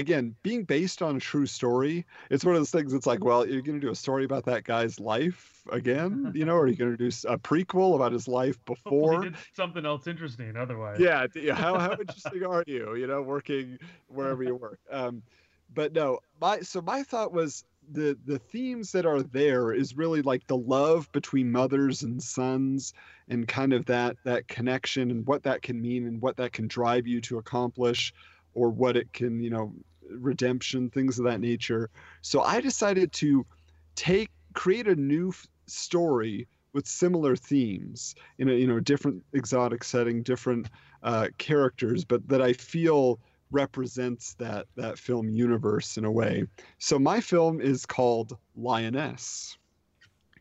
again, being based on a true story, it's one of those things. It's like, well, you're going to do a story about that guy's life again, (laughs) you know, or are you going to do a prequel about his life (laughs) before? something else interesting. Otherwise, yeah. How how (laughs) interesting are you? You know, working wherever you work. Um, but no, my so my thought was the the themes that are there is really like the love between mothers and sons and kind of that that connection and what that can mean and what that can drive you to accomplish or what it can, you know, redemption, things of that nature. So I decided to take create a new f- story with similar themes in a you know different exotic setting, different uh, characters, but that I feel represents that that film universe in a way. So my film is called Lioness,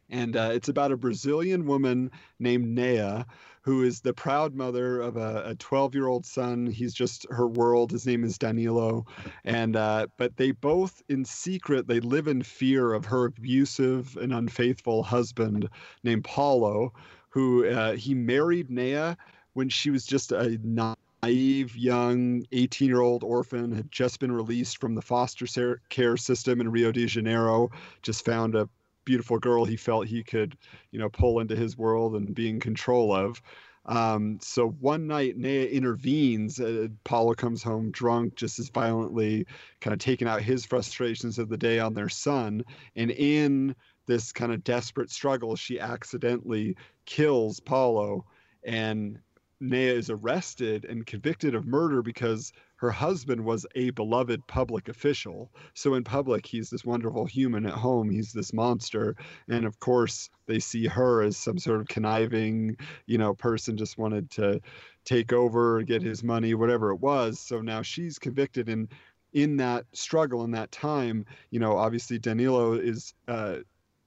and uh, it's about a Brazilian woman named Nea who is the proud mother of a 12 year old son. He's just her world. His name is Danilo. And, uh, but they both, in secret, they live in fear of her abusive and unfaithful husband named Paulo, who uh, he married Nea when she was just a naive young 18 year old orphan had just been released from the foster care system in rio de janeiro just found a beautiful girl he felt he could, you know, pull into his world and be in control of. Um, so one night, Nea intervenes. Uh, Paulo comes home drunk, just as violently, kind of taking out his frustrations of the day on their son. And in this kind of desperate struggle, she accidentally kills Paulo. And Nea is arrested and convicted of murder because her husband was a beloved public official. So in public, he's this wonderful human. At home, he's this monster. And of course, they see her as some sort of conniving, you know, person just wanted to take over, get his money, whatever it was. So now she's convicted and in that struggle in that time, you know, obviously Danilo is uh,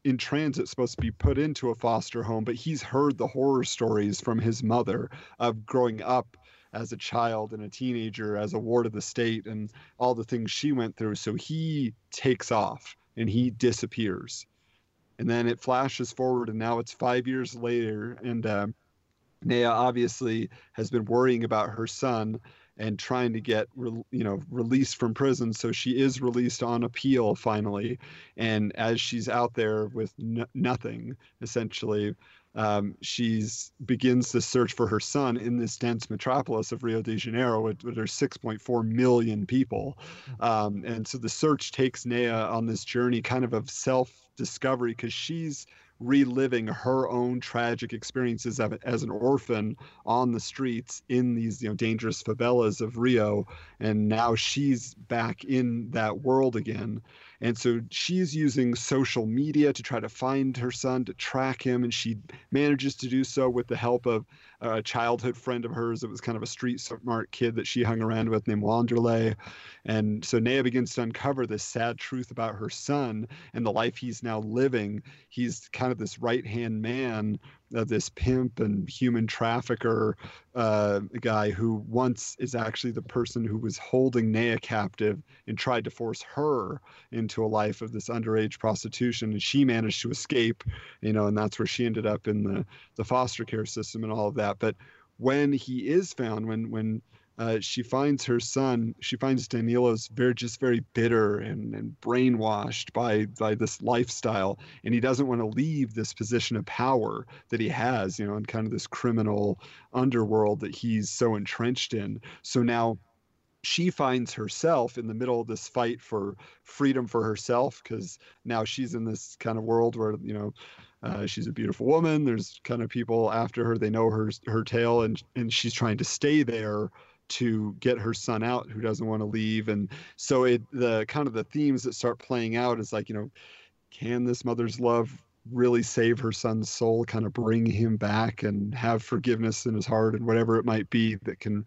in transit supposed to be put into a foster home, but he's heard the horror stories from his mother of growing up as a child and a teenager as a ward of the state and all the things she went through. So he takes off and he disappears. And then it flashes forward, and now it's five years later, and uh, Nea obviously has been worrying about her son and trying to get re- you know released from prison so she is released on appeal finally and as she's out there with n- nothing essentially um, she's begins to search for her son in this dense metropolis of Rio de Janeiro, where, where there's 6.4 million people, um, and so the search takes Nea on this journey, kind of of self-discovery, because she's reliving her own tragic experiences of, as an orphan on the streets in these you know dangerous favelas of Rio. And now she's back in that world again and so she's using social media to try to find her son to track him and she manages to do so with the help of a childhood friend of hers that was kind of a street smart kid that she hung around with named Wanderlei. And so Nea begins to uncover this sad truth about her son and the life he's now living. He's kind of this right hand man of this pimp and human trafficker uh, guy who once is actually the person who was holding Nea captive and tried to force her into a life of this underage prostitution. And she managed to escape, you know, and that's where she ended up in the, the foster care system and all of that. But when he is found, when when uh, she finds her son. She finds Danilo's very just very bitter and, and brainwashed by by this lifestyle, and he doesn't want to leave this position of power that he has, you know, in kind of this criminal underworld that he's so entrenched in. So now she finds herself in the middle of this fight for freedom for herself because now she's in this kind of world where you know uh, she's a beautiful woman. There's kind of people after her they know her her tale and and she's trying to stay there to get her son out who doesn't want to leave. And so it the kind of the themes that start playing out is like you know can this mother's love really save her son's soul kind of bring him back and have forgiveness in his heart and whatever it might be that can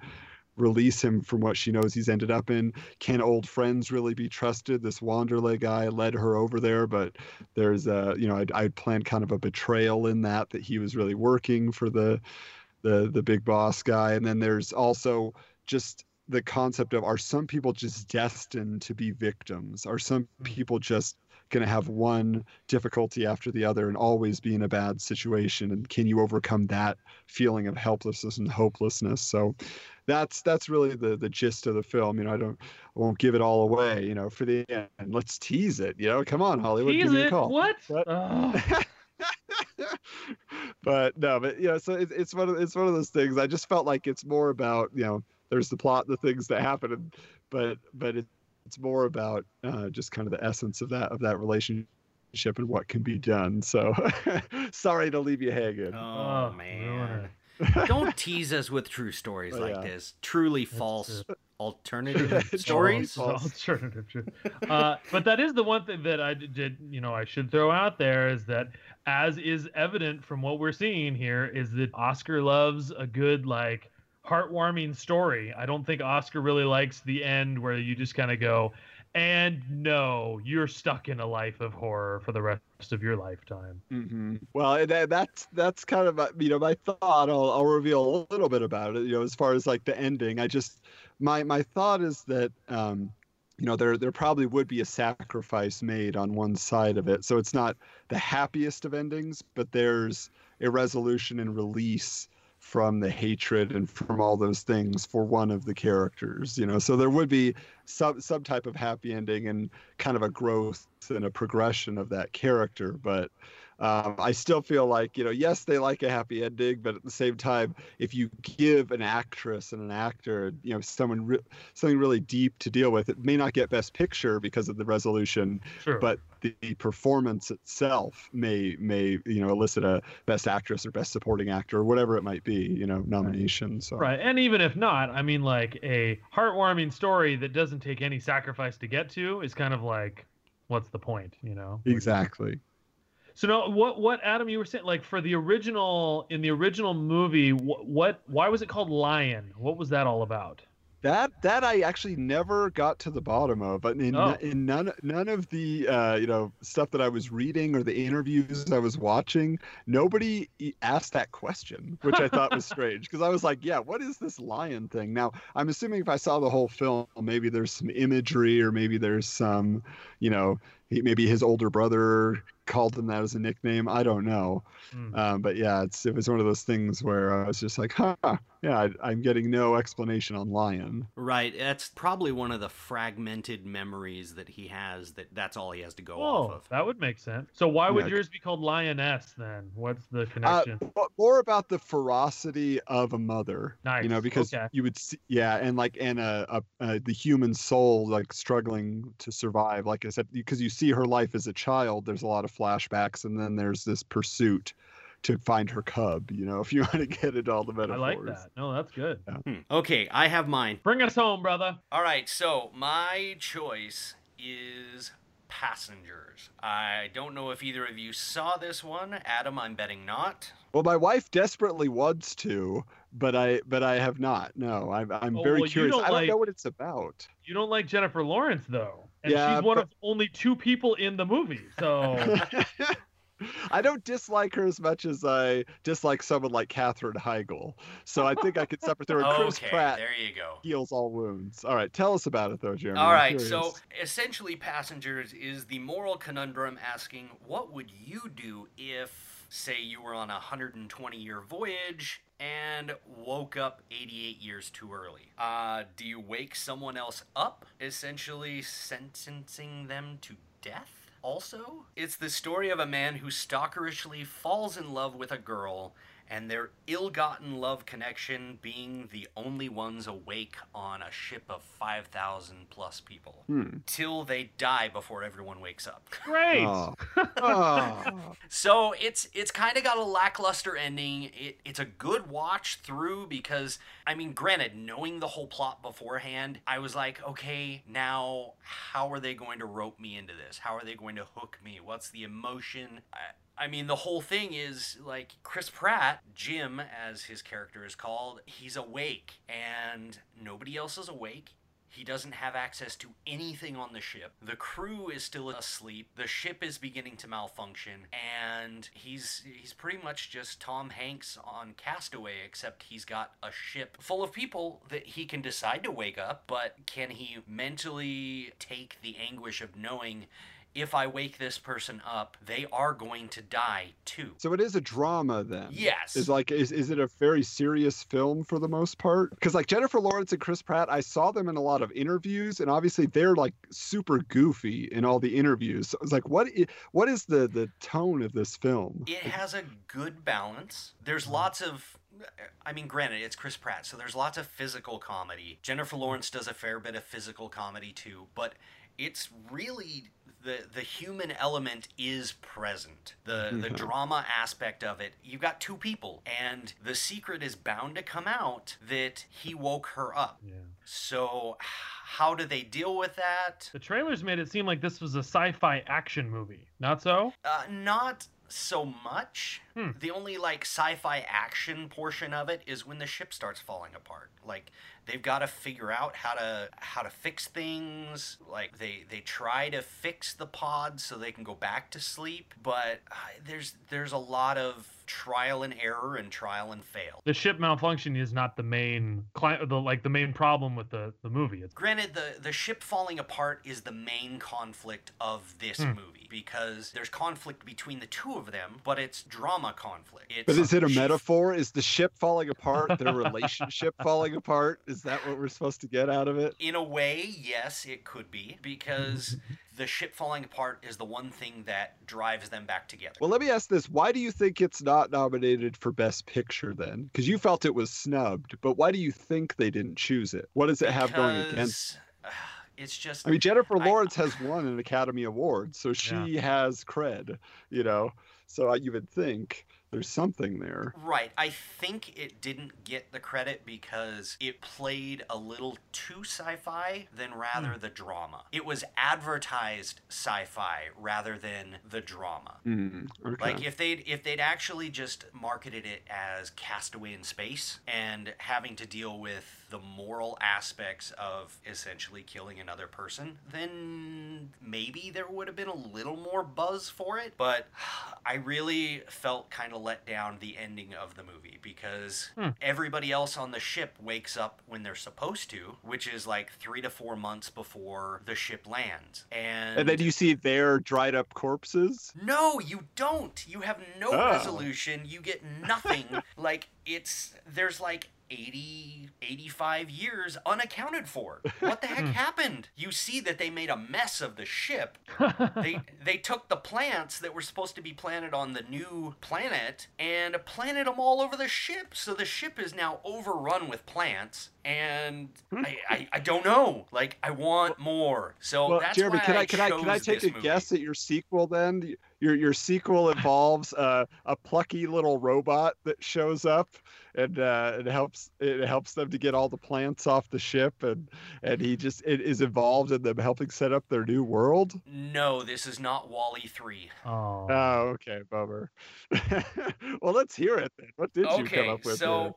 release him from what she knows he's ended up in? Can old friends really be trusted? This wanderlei guy led her over there but there's a you know I'd, I'd planned kind of a betrayal in that that he was really working for the the the big boss guy. And then there's also just the concept of are some people just destined to be victims? Are some mm. people just going to have one difficulty after the other and always be in a bad situation and can you overcome that feeling of helplessness and hopelessness so that's that's really the the gist of the film you know i don't I won't give it all away you know for the end let's tease it you know come on hollywood Tease give me a it? call What? But- (laughs) but no, but you know, so it's it's one of it's one of those things. I just felt like it's more about you know, there's the plot, the things that happen, but but it, it's more about uh, just kind of the essence of that of that relationship and what can be done. So (laughs) sorry to leave you hanging. Oh, Oh, man. Don't tease us with true stories (laughs) Oh, like yeah. this. Truly (laughs) false alternative It's stories. false. Alternative truth. Uh, but that is the one thing that I did, you know, I should throw out there is that, as is evident from what we're seeing here, is that Oscar loves a good, like, heartwarming story. I don't think Oscar really likes the end where you just kind of go, and no, you're stuck in a life of horror for the rest of your lifetime. hmm Well, that's that's kind of you know my thought. I'll I'll reveal a little bit about it. You know, as far as like the ending, I just my my thought is that um, you know there there probably would be a sacrifice made on one side of it. So it's not the happiest of endings, but there's a resolution and release from the hatred and from all those things for one of the characters you know? So there would be some some type of happy ending and kind of a growth and a progression of that character but um, I still feel like you know, yes, they like a happy ending, but at the same time, if you give an actress and an actor, you know, someone re- something really deep to deal with, it may not get Best Picture because of the resolution, Sure. but the performance itself may may you know elicit a Best Actress or Best Supporting Actor or whatever it might be, you know, nomination. So Right. And even if not, I mean, like a heartwarming story that doesn't take any sacrifice to get to is kind of like, what's the point, you know? exactly. So now, what what Adam you were saying like for the original in the original movie, what, what why was it called Lion? What was that all about? That that I actually never got to the bottom of, but in Oh. in none none of the uh, you know stuff that I was reading or the interviews I was watching, nobody asked that question, which I thought was (laughs) strange because I was like, yeah, what is this lion thing? Now I'm assuming if I saw the whole film, maybe there's some imagery or maybe there's some, you know, he, maybe his older brother called him that as a nickname. I don't know. Hmm. Um, but yeah, it's it was one of those things where I was just like, huh, yeah, I, I'm getting no explanation on Lion. Right. That's probably one of the fragmented memories that he has. That that's all he has to go off Oh, of. that would make sense. So why would Yeah. yours be called Lioness then? What's the Uh, connection? but more about the ferocity of a mother. Nice. You know, because okay. you would see, yeah, and like, and uh, uh, uh, the human soul like struggling to survive. Like I said, because you see her life as a child, there's a lot of flashbacks, and then there's this pursuit to find her cub. You know, (laughs) if you want to get into all the metaphors. I like that. No, that's good. Hmm. Okay, I have mine. Bring us home, brother. All right, so my choice is Passengers. I don't know if either of you saw this one. Adam, I'm betting not. Well, my wife desperately wants to, but I but I have not. No, I'm I'm Oh, very well, curious. don't I don't like- know what it's about. You don't like Jennifer Lawrence though, and Yeah, she's one but- of only two people in the movie. So (laughs) I don't dislike her as much as I dislike someone like Katherine Heigl. So I think I could separate her. (laughs) And Chris Okay, Pratt there you go. heals all wounds. All right, tell us about it though, Jeremy. All so essentially, Passengers is the moral conundrum asking, what would you do if, say, you were on a 120 year voyage and woke up 88 years too early? Uh, do you wake someone else up, essentially sentencing them to death? Also, it's the story of a man who stalkerishly falls in love with a girl and their ill-gotten love connection being the only ones awake on a ship of 5,000 plus people. Hmm. Till they die before everyone wakes up. great. Oh. (laughs) Oh. So it's it's kind of got a lackluster ending. It, it's a good watch through because I mean, granted, knowing the whole plot beforehand, I was like, okay, now how are they going to rope me into this? How are they going to hook me? What's the emotion? I, I mean, the whole thing is like Chris Pratt, Jim, as his character is called, he's awake and nobody else is awake. He doesn't have access to anything on the ship. The crew is still asleep. The ship is beginning to malfunction, and he's he's pretty much just Tom Hanks on Castaway, except he's got a ship full of people that he can decide to wake up, but can he mentally take the anguish of knowing if I wake this person up, they are going to die too? So it is a drama then. Yes. Is like is, is it a very serious film for the most part? Because like Jennifer Lawrence and Chris Pratt, I saw them in a lot of interviews, and obviously they're like super goofy in all the interviews. So it's like what what is the the tone of this film? It has a good balance. There's lots of. I mean, granted, it's Chris Pratt, so there's lots of physical comedy. Jennifer Lawrence does a fair bit of physical comedy too, but it's really the the human element is present. The the Mhm. drama aspect of it. You've got two people, and the secret is bound to come out that he woke her up. Yeah. So, how do they deal with that? The trailers made it seem like this was a sci-fi action movie. Not so? Uh, not so much. Hmm. The only like sci-fi action portion of it is when the ship starts falling apart. Like they've got to figure out how to how to fix things. Like they they try to fix the pod so they can go back to sleep, but uh, there's there's a lot of trial and error and trial and fail. The ship malfunction is not the main cli- the like the main problem with the the movie. It's Granted, the, the ship falling apart is the main conflict of this Hmm. movie because there's conflict between the two of them, but it's drama conflict. It's But is it a metaphor? Is the ship falling apart? Their relationship (laughs) falling apart? Is that what we're supposed to get out of it? In a way, yes, it could be because (laughs) the ship falling apart is the one thing that drives them back together. Well, let me ask this: Why do you think it's not nominated for Best Picture then? Because you felt it was snubbed, but why do you think they didn't choose it? What does it have going against? Because, (sighs) uh, it's just I mean, Jennifer I- Lawrence has won an Academy Award, so she has cred, you know. So you would think there's something there. Right. I think it didn't get the credit because it played a little too sci fi than rather Hmm. the drama. It was advertised sci fi rather than the drama. Mm, okay. Like if they'd if they'd actually just marketed it as Castaway in Space and having to deal with the moral aspects of essentially killing another person, then maybe there would have been a little more buzz for it. But I really felt kind of let down the ending of the movie because Hmm. everybody else on the ship wakes up when they're supposed to, which is like three to four months before the ship lands. And, And then you see their dried up corpses. no, you don't. You have no Oh. resolution. You get nothing. (laughs) like it's there's like 80 85 years unaccounted for. What the heck (laughs) happened? You see that they made a mess of the ship. (laughs) They they took the plants that were supposed to be planted on the new planet and planted them all over the ship. So the ship is now overrun with plants and I, I, I don't know. Like I want more. So Well, that's Jeremy, why can I I can I can I take a movie. guess at your sequel then? Your your sequel involves uh, a plucky little robot that shows up and uh, it helps it helps them to get all the plants off the ship and and he just it is involved in them helping set up their new world. No, this is not WALL-E 3. oh. Oh, okay, bummer. (laughs) well, let's hear it then. What did you come up with? so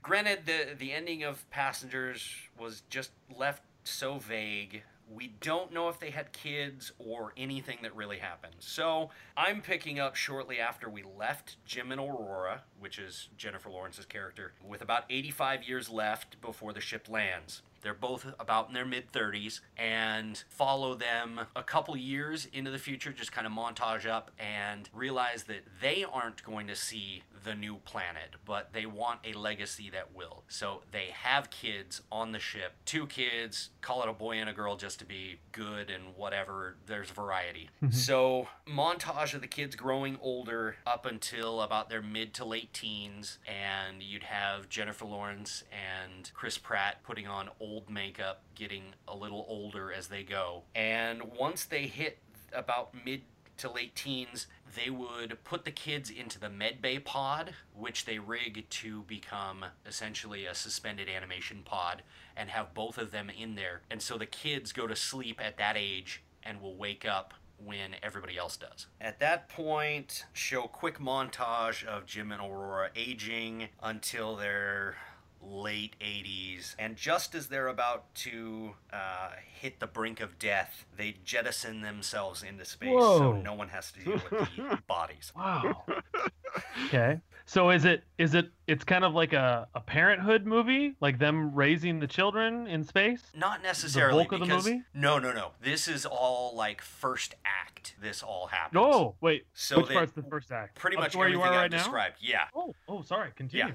granted the the ending of Passengers was just left so vague. We don't know if they had kids or anything that really happened. So I'm picking up shortly after we left Jim and Aurora, which is Jennifer Lawrence's character, with about 85 years left before the ship lands. They're both about in their mid 30s and follow them a couple years into the future, just kind of montage up and realize that they aren't going to see the new planet, but they want a legacy that will. So they have kids on the ship, two kids, call it a boy and a girl just to be good and whatever. There's variety. Mm-hmm. so, montage of the kids growing older up until about their mid to late teens, and you'd have Jennifer Lawrence and Chris Pratt putting on old makeup, getting a little older as they go. And once they hit about mid to late teens, they would put the kids into the medbay pod, which they rig to become essentially a suspended animation pod, and have both of them in there. And so the kids go to sleep at that age and will wake up when everybody else does. At that point, show quick montage of Jim and Aurora aging until they're late 80s and just as they're about to uh, hit the brink of death they jettison themselves into space so no one has to deal with the (laughs) bodies Wow. (laughs) okay. So is it is it it's kind of like a, a parenthood movie, like them raising the children in space? not necessarily The bulk of the movie? no no no this is all like first act this all happens No, wait. so Which they- part's the first act? pretty Up much to where you everything are I've right now? described yeah Oh, oh, sorry. Continue.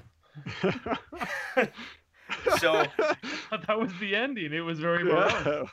(laughs) so (laughs) that was the ending. It was very morose. Yeah.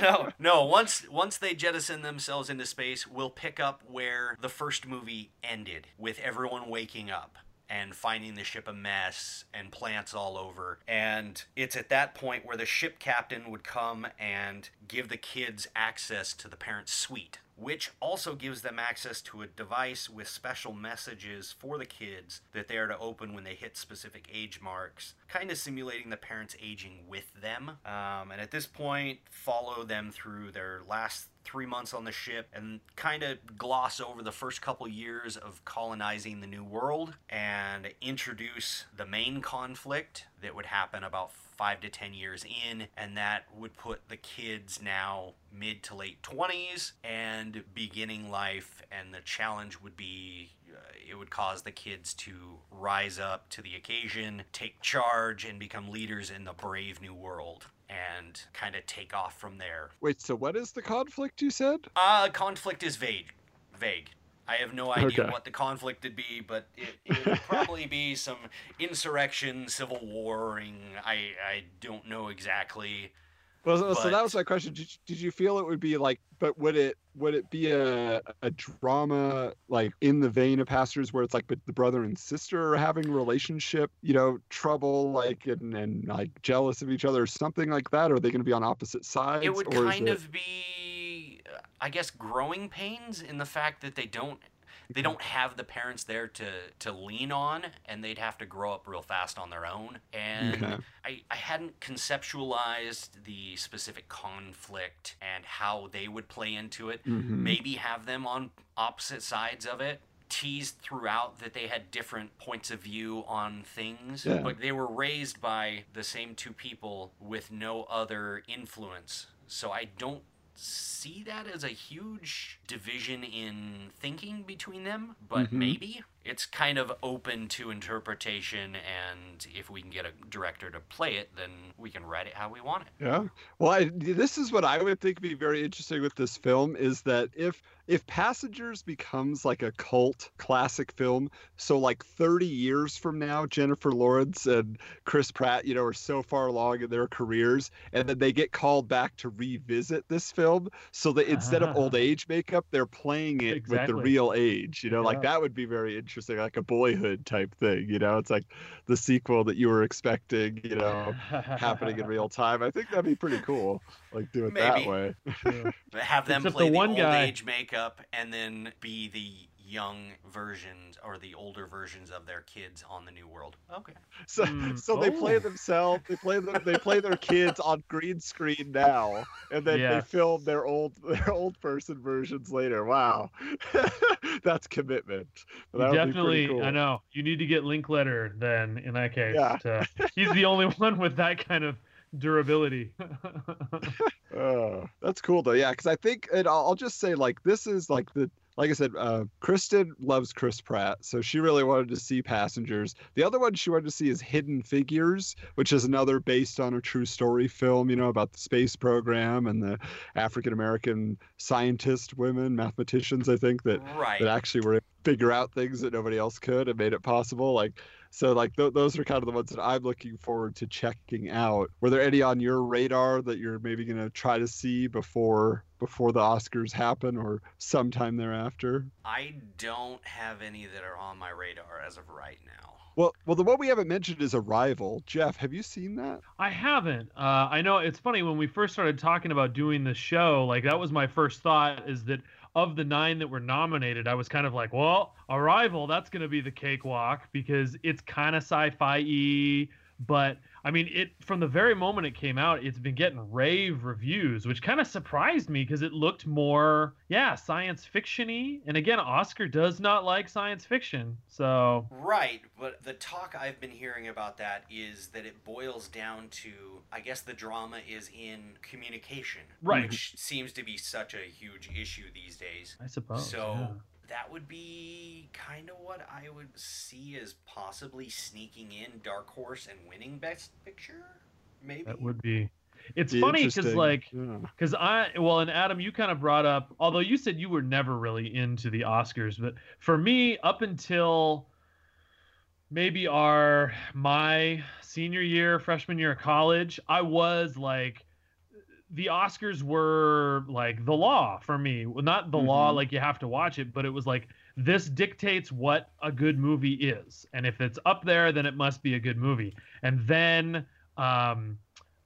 no, no. Once once they jettison themselves into space, we'll pick up where the first movie ended, with everyone waking up and finding the ship a mess and plants all over. And it's at that point where the ship captain would come and give the kids access to the parents' suite. Which also gives them access to a device with special messages for the kids that they are to open when they hit specific age marks, kind of simulating the parents aging with them. Um, and at this point, follow them through their last three months on the ship and kind of gloss over the first couple years of colonizing the new world and introduce the main conflict that would happen about five to ten years in, and that would put the kids now mid to late 20s and beginning life, and the challenge would be uh, it would cause the kids to rise up to the occasion, take charge, and become leaders in the brave new world. And kind of take off from there. Wait, so what is the conflict you said? Uh, conflict is vague. Vague. I have no idea Okay. what the conflict would be, but it, it would (laughs) probably be some insurrection, civil warring. I I don't know exactly. Well, so- so that was my question. Did you, did you feel it would be like, but would it would it be a a drama like in the vein of Pastors, where it's like, but the brother and sister are having relationship, you know, trouble, like and and like jealous of each other, or something like that? Or are they going to be on opposite sides? It would kind it- of be, I guess, growing pains in the fact that they don't they don't have the parents there to to lean on, and they'd have to grow up real fast on their own. And Okay. I, I hadn't conceptualized the specific conflict and how they would play into it. Mhm. Maybe have them on opposite sides of it. teased throughout that they had different points of view on things, Yeah. but they were raised by the same two people with no other influence. So I don't see that as a huge division in thinking between them, but Mhm. maybe it's kind of open to interpretation and if we can get a director to play it, then we can write it how we want it. Yeah. Well, I, this is what I would think would be very interesting with this film is that if if Passengers becomes like a cult classic film, so like 30 years from now, Jennifer Lawrence and Chris Pratt, you know, are so far along in their careers, and then they get called back to revisit this film, so that instead of old (laughs) age makeup, they're playing it with the real age. You know, like that would be very interesting, like a Boyhood type thing. You know, it's like the sequel that you were expecting. You know happening in real (laughs) time. I think that'd be pretty cool. Like do it Maybe. that way. But have them Except play the the, one old guy- age makeup and then be the young versions or the older versions of their kids on the new world. Okay. So Mm, so they play oh. themselves. They play them. They play their kids on green screen now, and then they film their old (laughs) their old person versions later. Wow, (laughs) that's commitment. That You would be definitely, I know. You need to get Linklater then in that case. Yeah. to- he's the only (laughs) one with that kind of durability. (laughs) Oh, that's cool though. Yeah, because I think, and I'll, I'll just say, like, this is like the, like I said, uh, Kristen loves Chris Pratt, so she really wanted to see Passengers. The other one she wanted to see is Hidden Figures, which is another based on a true story film, you know, about the space program and the African American scientist women, mathematicians, I think that Right. that actually were able to figure out things that nobody else could and made it possible. Like, so like th- those are kind of the ones that I'm looking forward to checking out. Were there any on your radar that you're maybe gonna try to see before before the Oscars happen or sometime thereafter? I don't have any that are on my radar as of right now. Well, well, the one we haven't mentioned is Arrival. Jeff, have you seen that? I haven't. Uh, I know it's funny when we first started talking about doing the show. Like that was my first thought is that of the nine that were nominated, I was kind of like, well, Arrival, that's going to be the cakewalk because it's kind of sci-fi-y. But I mean, it from the very moment it came out, it's been getting rave reviews, which kind of surprised me because it looked more, yeah, science fiction-y. And again, Oscar does not like science fiction, so Right, but the talk I've been hearing about that is that it boils down to I guess the drama is in communication, Right. which seems to be such a huge issue these days. I suppose. So yeah. That would be kind of what I would see as possibly sneaking in Dark Horse and winning Best Picture. Maybe That would be. It's Be funny because interesting. like Yeah. because I well and Adam you kind of brought up although you said you were never really into the Oscars but for me up until maybe our my senior year freshman year of college I was like the Oscars were like the law for me Well, not the law Mhm. like you have to watch it but it was like this dictates what a good movie is and if it's up there then it must be a good movie and then um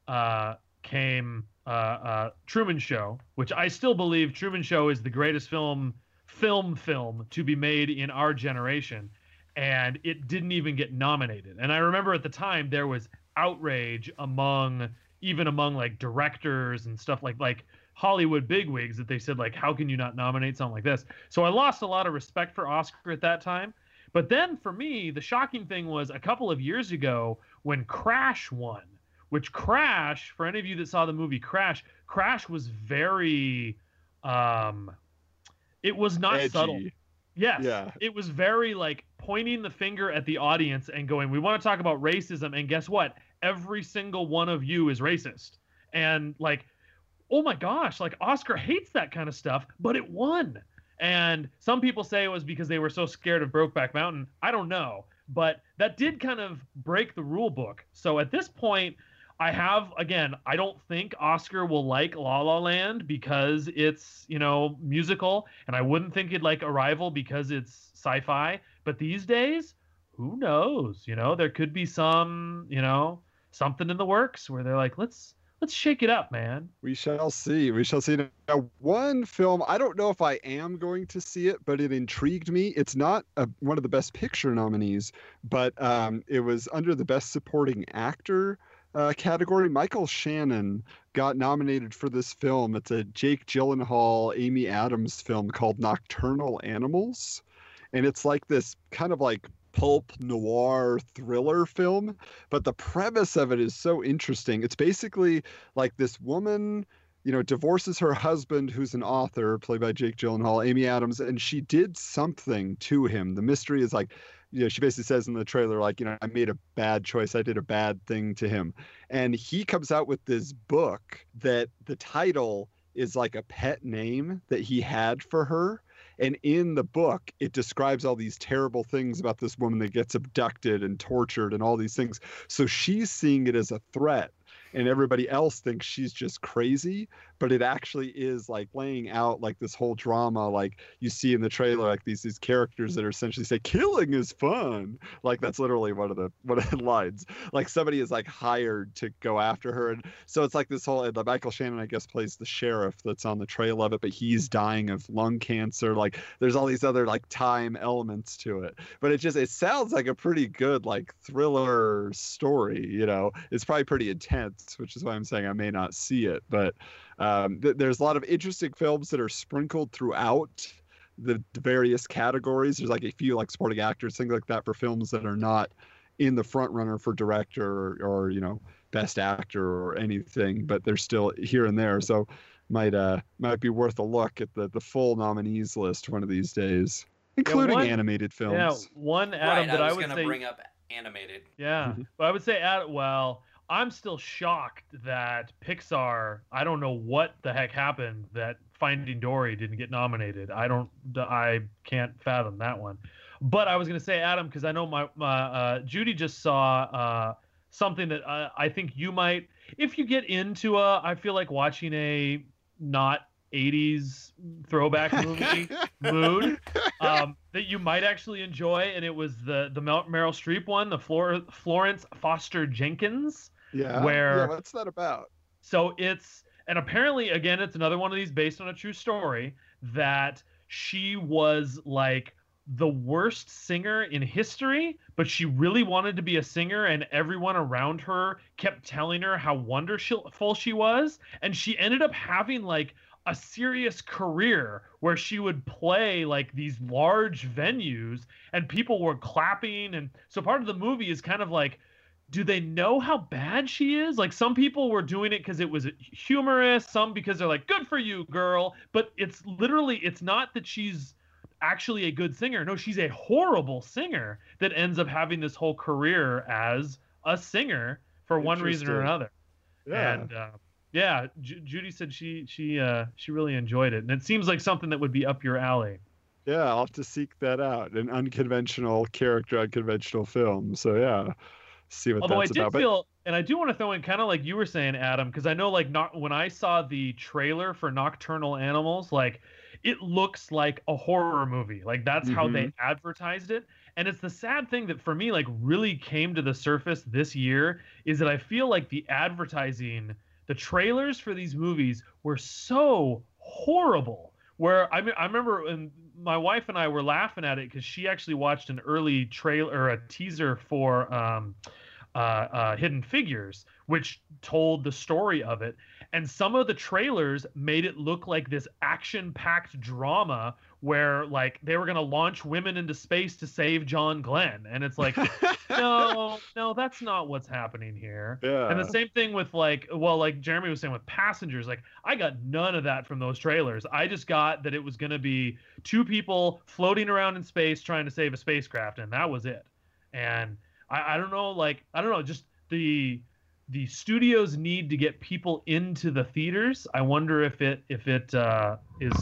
uh came uh, uh, Truman Show, which I still believe Truman Show is the greatest film, film, film to be made in our generation, and it didn't even get nominated. And I remember at the time there was outrage among even among like directors and stuff like like Hollywood bigwigs that they said like, how can you not nominate something like this? So I lost a lot of respect for Oscar at that time. But then for me, the shocking thing was a couple of years ago when Crash won which Crash, for any of you that saw the movie Crash, Crash was very um it was not Edgy. subtle. Yes. Yeah. It was very like pointing the finger at the audience and going, "We want to talk about racism." And guess what? Every single one of you is racist. And like, oh my gosh, like Oscar hates that kind of stuff, but it won. And some people say it was because they were so scared of Brokeback Mountain. I don't know, but that did kind of break the rule book. So at this point, I have again, I don't think Oscar will like La La Land because it's, you know, musical, and I wouldn't think he'd like Arrival because it's sci-fi. But these days, who knows? You know, there could be some, you know, something in the works where they're like, let's let's shake it up, man. We shall see. We shall see. Now, one film, I don't know if I am going to see it, but it intrigued me. It's not a, one of the Best Picture nominees, but um, it was under the Best Supporting Actor uh, category. Michael Shannon got nominated for this film. It's a Jake Gyllenhaal, Amy Adams film called Nocturnal Animals. and it's like this kind of like pulp noir thriller film. But the premise of it is so interesting. It's basically like this woman you know, divorces her husband, who's an author, played by Jake Gyllenhaal, Amy Adams, and she did something to him. The mystery is like, you know, she basically says in the trailer, like, you know, I made a bad choice. I did a bad thing to him. And he comes out with this book that the title is like a pet name that he had for her. And in the book, it describes all these terrible things about this woman that gets abducted and tortured and all these things. So she's seeing it as a threat and everybody else thinks she's just crazy but it actually is like laying out like this whole drama like you see in the trailer like these these characters that are essentially say killing is fun. Like that's literally one of the one of the (laughs) lines. Like somebody is like hired to go after her and so it's like this whole and michael shannon i guess plays the sheriff that's on the trail of it but he's dying of lung cancer. Like there's all these other like time elements to it but it just it sounds like a pretty good like thriller story you know? It's probably pretty intense which is why i'm saying i may not see it but um, th- there's a lot of interesting films that are sprinkled throughout the various categories. There's like a few like supporting actors, things like that for films that are not in the front runner for director or, or you know best actor or anything, but they're still here and there. So might uh might be worth a look at the the full nominees list one of these days, including one- animated films. Yeah, one Adam right, that I I, was would gonna say. bring up animated. Yeah, Mhm. but I would say, Ad, well, I'm still shocked that Pixar. I don't know what the heck happened that Finding Dory didn't get nominated. I don't. I can't fathom that one. But I was gonna say, Adam, because I know my, my uh, Judy just saw uh, something that uh, I think you might, if you get into a, I feel like watching a not 80s throwback (laughs) movie mood um, that you might actually enjoy, and it was the the Meryl Streep one, the Flor- Florence Foster Jenkins. Yeah. where- yeah, what's that about? So it's and apparently again it's another one of these based on a true story that she was like the worst singer in history, but she really wanted to be a singer and everyone around her kept telling her how wonderful she was and she ended up having like a serious career where she would play like these large venues and people were clapping and so part of the movie is kind of like do they know how bad she is? Like some people were doing it because it was humorous, some because they're like, "Good for you, girl." But it's literally, it's not that she's actually a good singer. No, she's a horrible singer that ends up having this whole career as a singer for one reason or another. Yeah. And uh, yeah, Ju- Judy said she she uh, she really enjoyed it, and it seems like something that would be up your alley. Yeah, I'll have to seek that out. An unconventional character, unconventional film. So yeah, see what Although I that's did about. Feel, and I do want to throw in kind of like you were saying, Adam, because I know like not when I saw the trailer for Nocturnal Animals, like it looks like a horror movie. Like that's how they mm-hmm. advertised it. And it's the sad thing that for me, like really came to the surface this year is that I feel like the advertising, the trailers for these movies were so horrible. Where I, I remember when my wife and I were laughing at it because she actually watched an early trailer or a teaser for um, uh, uh, Hidden Figures, which told the story of it. And some of the trailers made it look like this action packed drama where, like, they were going to launch women into space to save John Glenn. And it's like, (laughs) no, no, that's not what's happening here. yeah. And the same thing with like, well, like Jeremy was saying with passengers, like I got none of that from those trailers. I just got that it was going to be two people floating around in space trying to save a spacecraft, and that was it. And I, I don't know, like I don't know, just the the studios need to get people into the theaters. I wonder if it if it uh, is,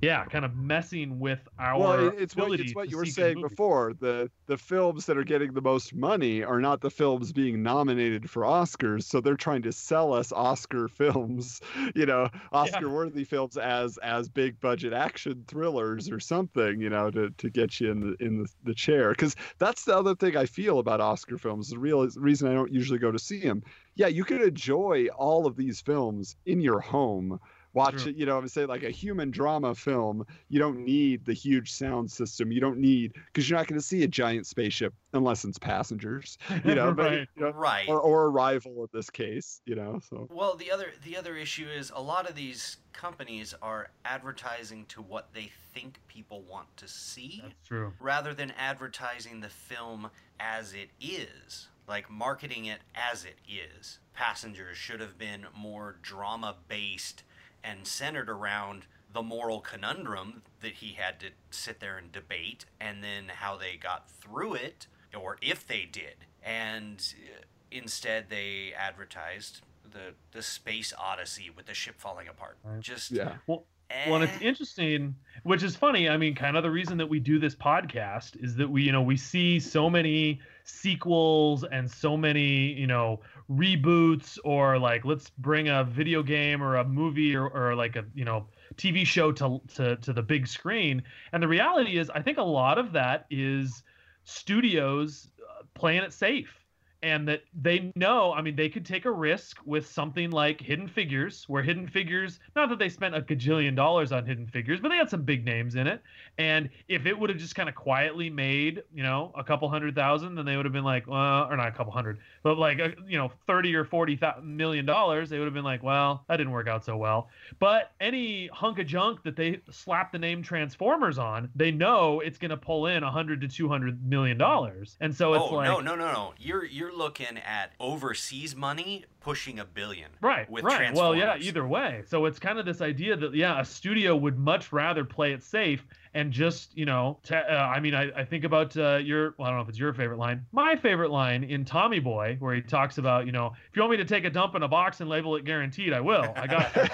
yeah, kind of messing with our well, it's what, it's what you were saying before. The the films that are getting the most money are not the films being nominated for Oscars. So they're trying to sell us Oscar (laughs) films, you know, Oscar worthy films as as big budget action thrillers or something, you know, to, to get you in the in the, the chair. Because that's the other thing I feel about Oscar films. The real reason I don't usually go to see them. Yeah, you can enjoy all of these films in your home watch True. it. You know, I'm saying like a human drama film. You don't need the huge sound system. You don't need because you're not going to see a giant spaceship unless it's passengers. (laughs) You know, but, Right. you know, Right. or or arrival in this case. You know, so Well, the other the other issue is a lot of these companies are advertising to what they think people want to see That's true. rather than advertising the film as it is, like marketing it as it is. Passengers should have been more drama based and centered around the moral conundrum that he had to sit there and debate and then how they got through it or if they did. And uh, instead they advertised the the space odyssey with the ship falling apart. Just yeah. Well, Well, and it's eh. interesting, which is funny. I mean, kind of the reason that we do this podcast is that we, you know, we see so many sequels and so many, you know, reboots or like let's bring a video game or a movie or, or like a, you know, TV show to, to to the big screen. And the reality is, I think a lot of that is studios uh, playing it safe and that they know i mean they could take a risk with something like hidden figures where hidden figures not that they spent a gajillion dollars on hidden figures but they had some big names in it. And if it would have just kind of quietly made you know a couple hundred thousand then they would have been like well or not a couple hundred but like uh, you know 30 or 40 million dollars they would have been like well that didn't work out so well. But any hunk of junk that they slap the name transformers on they know it's going to pull in 100 to 200 million dollars. And so it's oh like no no no no! You're you're looking at overseas money pushing a billion. Right, with right. Well, yeah, either way. So it's kind of this idea that yeah, a studio would much rather play it safe and just you know, ta uh, I mean, I, I think about uh, your well, I don't know if it's your favorite line. My favorite line in Tommy Boy, where he talks about you know, if you want me to take a dump in a box and label it guaranteed, I will. I got it.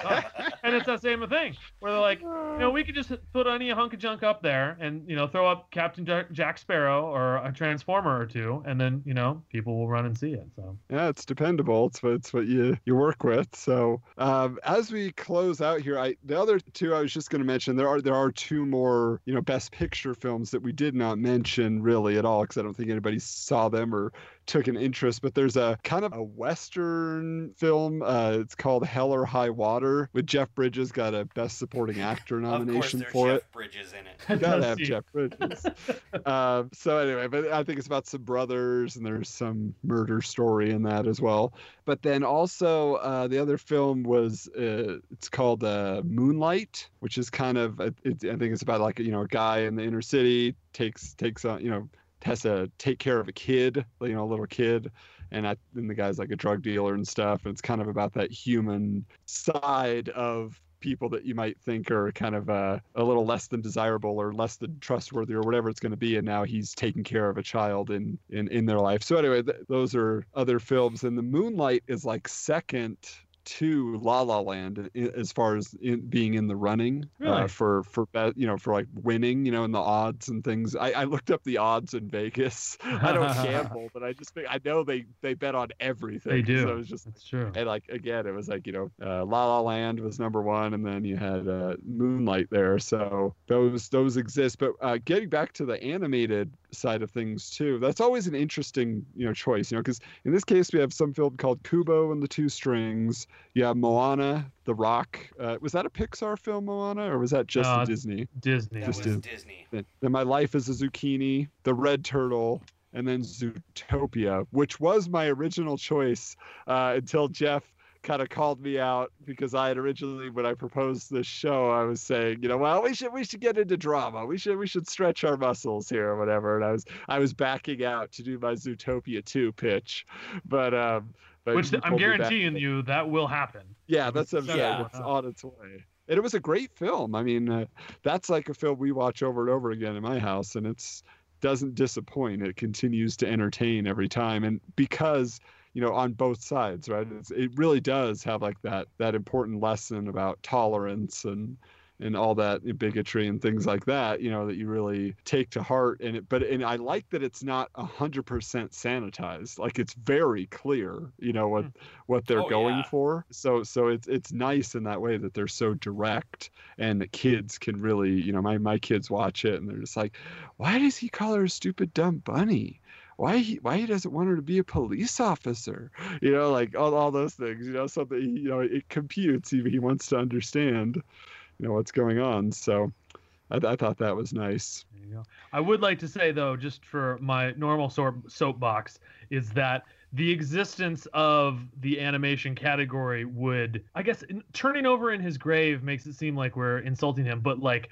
(laughs) and it's that same thing where they're like, you know, we could just put any hunk of junk up there and you know, throw up Captain Jack, Jack Sparrow or a Transformer or two, and then you know, people will run and see it. So Yeah, it's dependable. It's what it's what you you work with. So um, as we close out here, I the other two I was just going to mention there are there are two more you know best picture films that we did not mention really at all because I don't think anybody saw them or took an interest. But there's a kind of a western film. Uh, it's called Hell or High Water with Jeff Bridges got a Best Supporting Actor Of course, nomination there's for Jeff it. Bridges in it. (laughs) You Gotta have? Jeff Bridges. (laughs) um, so anyway, but I think it's about some brothers, and there's some murder story in that as well. But then also uh, the other film was uh, it's called uh, Moonlight, which is kind of it, it, I think it's about like you know a guy in the inner city takes takes on you know has to take care of a kid, you know, a little kid. And I, then the guy's like a drug dealer and stuff. And it's kind of about that human side of people that you might think are kind of uh, a little less than desirable or less than trustworthy or whatever it's going to be. And now he's taking care of a child in in, in their life. So anyway, th- those are other films. And the Moonlight is like second to La La Land as far as in, being in the running uh, for for be- you know for like winning you know in the odds and things. I, I looked up the odds in Vegas. (laughs) I don't (laughs) gamble, but I just think I know they they bet on everything. They do. So it was just That's true. and like again, it was like you know, uh, La La Land was number one, and then you had uh, Moonlight there. So those those exist. But uh, getting back to the animated side of things too, that's always an interesting you know choice. You know, because in this case we have some film called Kubo and the Two Strings. You have Moana, The Rock. Uh, was that a Pixar film, Moana, or was that just No, a it's- Disney? Disney. That Just was in- Disney. Then then My Life is a Zucchini, The Red Turtle, and then Zootopia, which was my original choice uh, until Jeff kind of called me out because I had originally, when I proposed this show, I was saying, you know, well, we should we should get into drama. We should we should stretch our muscles here or whatever. And I was I was backing out to do my Zootopia two pitch, but um. But Which I'm pulled me back. guarantee you that will happen. Yeah, that's what I'm saying. Yeah. It's on its way. And it was a great film. I mean, uh, that's like a film we watch over and over again in my house, and it's doesn't disappoint. It continues to entertain every time, and because you know, on both sides, right? It's, it really does have like that that important lesson about tolerance and and all that bigotry and things like that you know that you really take to heart. And it but and i like that it's not a hundred percent sanitized. Like it's very clear you know what hmm. what they're Oh, going yeah. for. So so it's it's nice in that way that they're so direct and the kids can really you know my my kids watch it and they're just like why does he call her a stupid dumb bunny why he why he doesn't want her to be a police officer you know like all, all those things you know something you know it computes he, he wants to understand you know what's going on so I, I thought that was nice. I would like to say though, just for my normal sort soapbox, is that the existence of the animation category would, I guess, in, turning over in his grave makes it seem like we're insulting him. But like,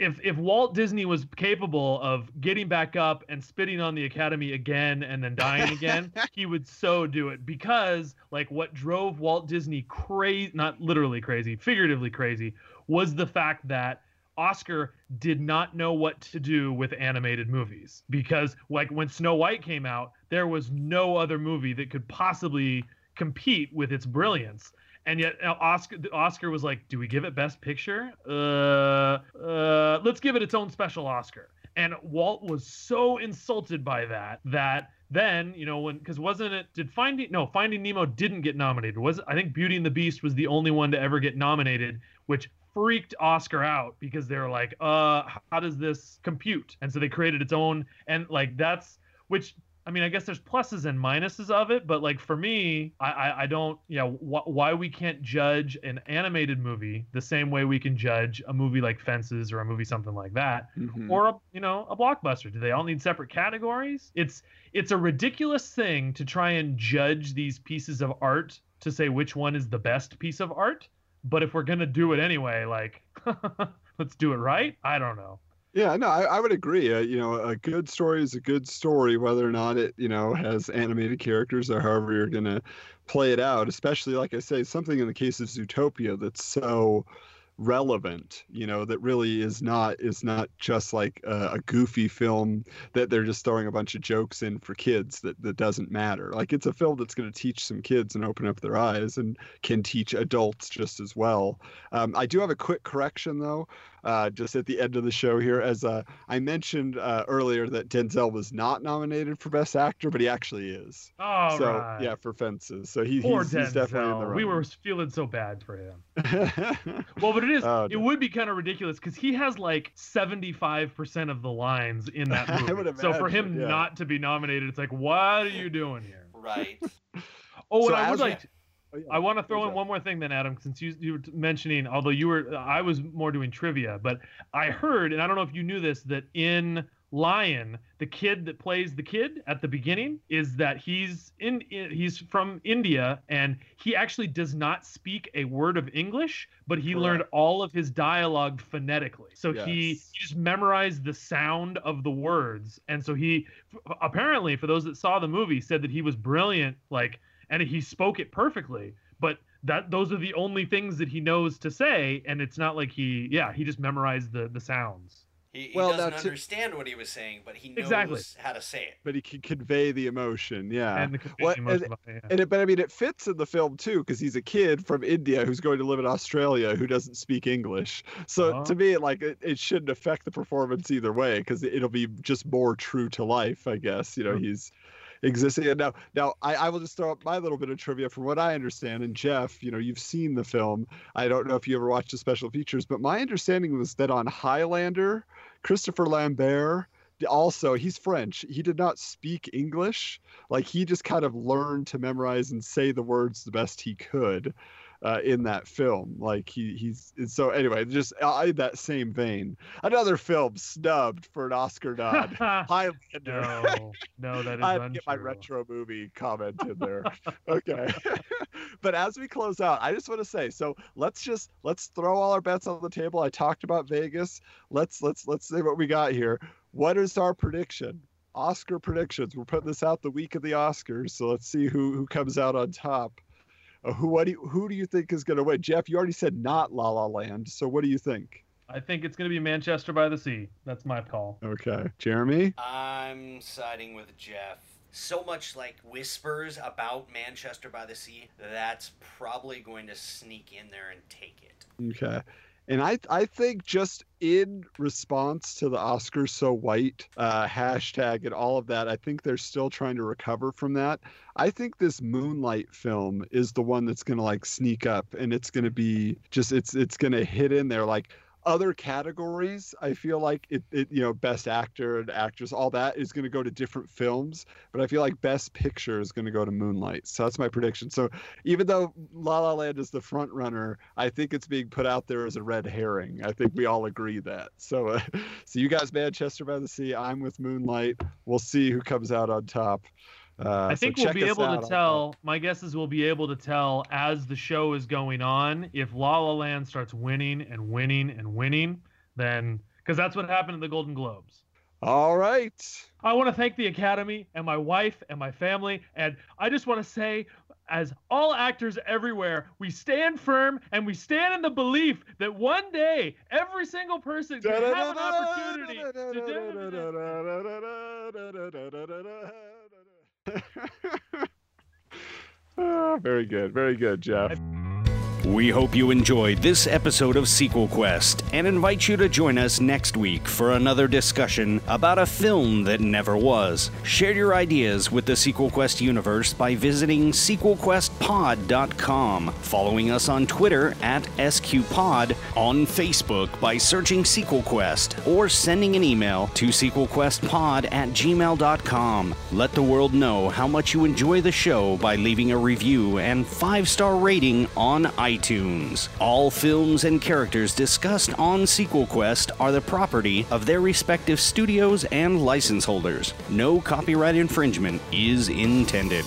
if if Walt Disney was capable of getting back up and spitting on the Academy again and then dying again, (laughs) he would so do it because like what drove Walt Disney crazy, not literally crazy, figuratively crazy, was the fact that Oscar did not know what to do with animated movies because like when Snow White came out, there was no other movie that could possibly compete with its brilliance. And yet uh, Oscar Oscar was like, "Do we give it best picture? Uh uh let's give it its own special Oscar." And Walt was so insulted by that that then, you know, when because wasn't it did Finding no, Finding Nemo didn't get nominated. Was I think Beauty and the Beast was the only one to ever get nominated, which freaked Oscar out because they were like, uh, how does this compute? And so they created its own, and like that's which I mean, I guess there's pluses and minuses of it, but like for me, I I, I don't, yeah, wh- why we can't judge an animated movie the same way we can judge a movie like Fences or a movie something like that, Mhm. or a you know a blockbuster. Do they all need separate categories? It's it's a ridiculous thing to try and judge these pieces of art to say which one is the best piece of art. But if we're gonna do it anyway, like (laughs) let's do it right. I don't know. Yeah, no, I, I would agree. Uh, you know, a good story is a good story, whether or not it, you know, has animated characters or however you're going to play it out. Especially, like I say, something in the case of Zootopia that's so relevant, you know, that really is not is not just like a, a goofy film that they're just throwing a bunch of jokes in for kids that that doesn't matter. Like it's a film that's going to teach some kids and open up their eyes and can teach adults just as well. Um, I do have a quick correction though uh, just at the end of the show here. As uh, I mentioned uh, earlier, that Denzel was not nominated for Best Actor, but he actually is. All so right. yeah, for Fences. So he, Poor he's, he's definitely in the Denzel. We were feeling so bad for him. (laughs) Well, but it is. Oh, it no. would be kind of ridiculous because he has like seventy-five percent of the lines in that (laughs) I movie. would so for him yeah. not to be nominated, it's like, what are you doing here? Right. Oh, So and I would as- like. Oh, yeah. I want to throw in one more thing then, Adam, since you you were mentioning, although you were, I was more doing trivia, but I heard, and I don't know if you knew this, that in Lion, the kid that plays the kid at the beginning is that he's in, he's from India and he actually does not speak a word of English, but he learned all of his dialogue phonetically. So he, Yes. he just memorized the sound of the words, and so he apparently, for those that saw the movie, said that he was brilliant, like and he spoke it perfectly but that those are the only things that he knows to say and it's not like he yeah he just memorized the the sounds He, he Well, doesn't that's it. understand what he was saying, but he knows Exactly. how to say it. But he can convey the emotion. Yeah. and the what- emotion and- behind it, yeah. And it, but I mean, it fits in the film too, because he's a kid from India who's going to live in Australia who doesn't speak English. So Uh-huh. to me, like, it, it shouldn't affect the performance either way, because it'll be just more true to life, I guess. You know, Sure. he's existing. And now, now I, I will just throw up my little bit of trivia from what I understand. And Jeff, you know, you've seen the film. I don't know if you ever watched the special features, but my understanding was that on Highlander, Christopher Lambert also he's french he did not speak english like he just kind of learned to memorize and say the words the best he could uh, in that film like he he's so anyway just uh, in that same vein another film snubbed for an oscar nod (laughs) highlander no no that (laughs) is I had to untrue get my retro movie comment in there. (laughs) okay. but as we close out, I just want to say, so let's just let's throw all our bets on the table. I talked about Vegas. Let's let's let's say what we got here. What is our prediction? Oscar predictions. We're putting this out the week of the Oscars, so let's see who who comes out on top. Uh, who what do you, who do you think is going to win? Jeff, you already said not La La Land. So what do you think? i think it's going to be manchester by the sea that's my call Okay, Jeremy. I'm siding with Jeff. So much like whispers about Manchester by the Sea, that's probably going to sneak in there and take it. Okay. And I I think just in response to the Oscars so white uh, hashtag and all of that, I think they're still trying to recover from that. I think this Moonlight film is the one that's gonna like sneak up and it's gonna be just it's it's gonna hit in there like other categories, I feel like it, it, you know, best actor and actress, all that is going to go to different films. But I feel like best picture is going to go to Moonlight. So that's my prediction. So even though La La Land is the front runner, I think it's being put out there as a red herring. I think we all agree that. So, uh, (laughs) so you guys, Manchester by the Sea. I'm with Moonlight. We'll see who comes out on top. Uh, I so think we'll be able out to tell. My guess is we'll be able to tell as the show is going on if La La Land starts winning and winning and winning, then because that's what happened in the Golden Globes. All right. I want to thank the Academy and my wife and my family, and I just want to say. As all actors everywhere, we stand firm and we stand in the belief that one day every single person can have an opportunity to (laughs) Ah, very good, very good, Jeff. We hope you enjoyed this episode of Sequel Quest and invite you to join us next week for another discussion about a film that never was. Share your ideas with the Sequel Quest universe by visiting sequelquestpod.com, following us on Twitter at SQPod, on Facebook by searching Sequel Quest, or sending an email to sequelquestpod at gmail.com. Let the world know how much you enjoy the show by leaving a review and five star rating on iTunes. All films and characters discussed on Sequel Quest are the property of their respective studios and license holders. No copyright infringement is intended.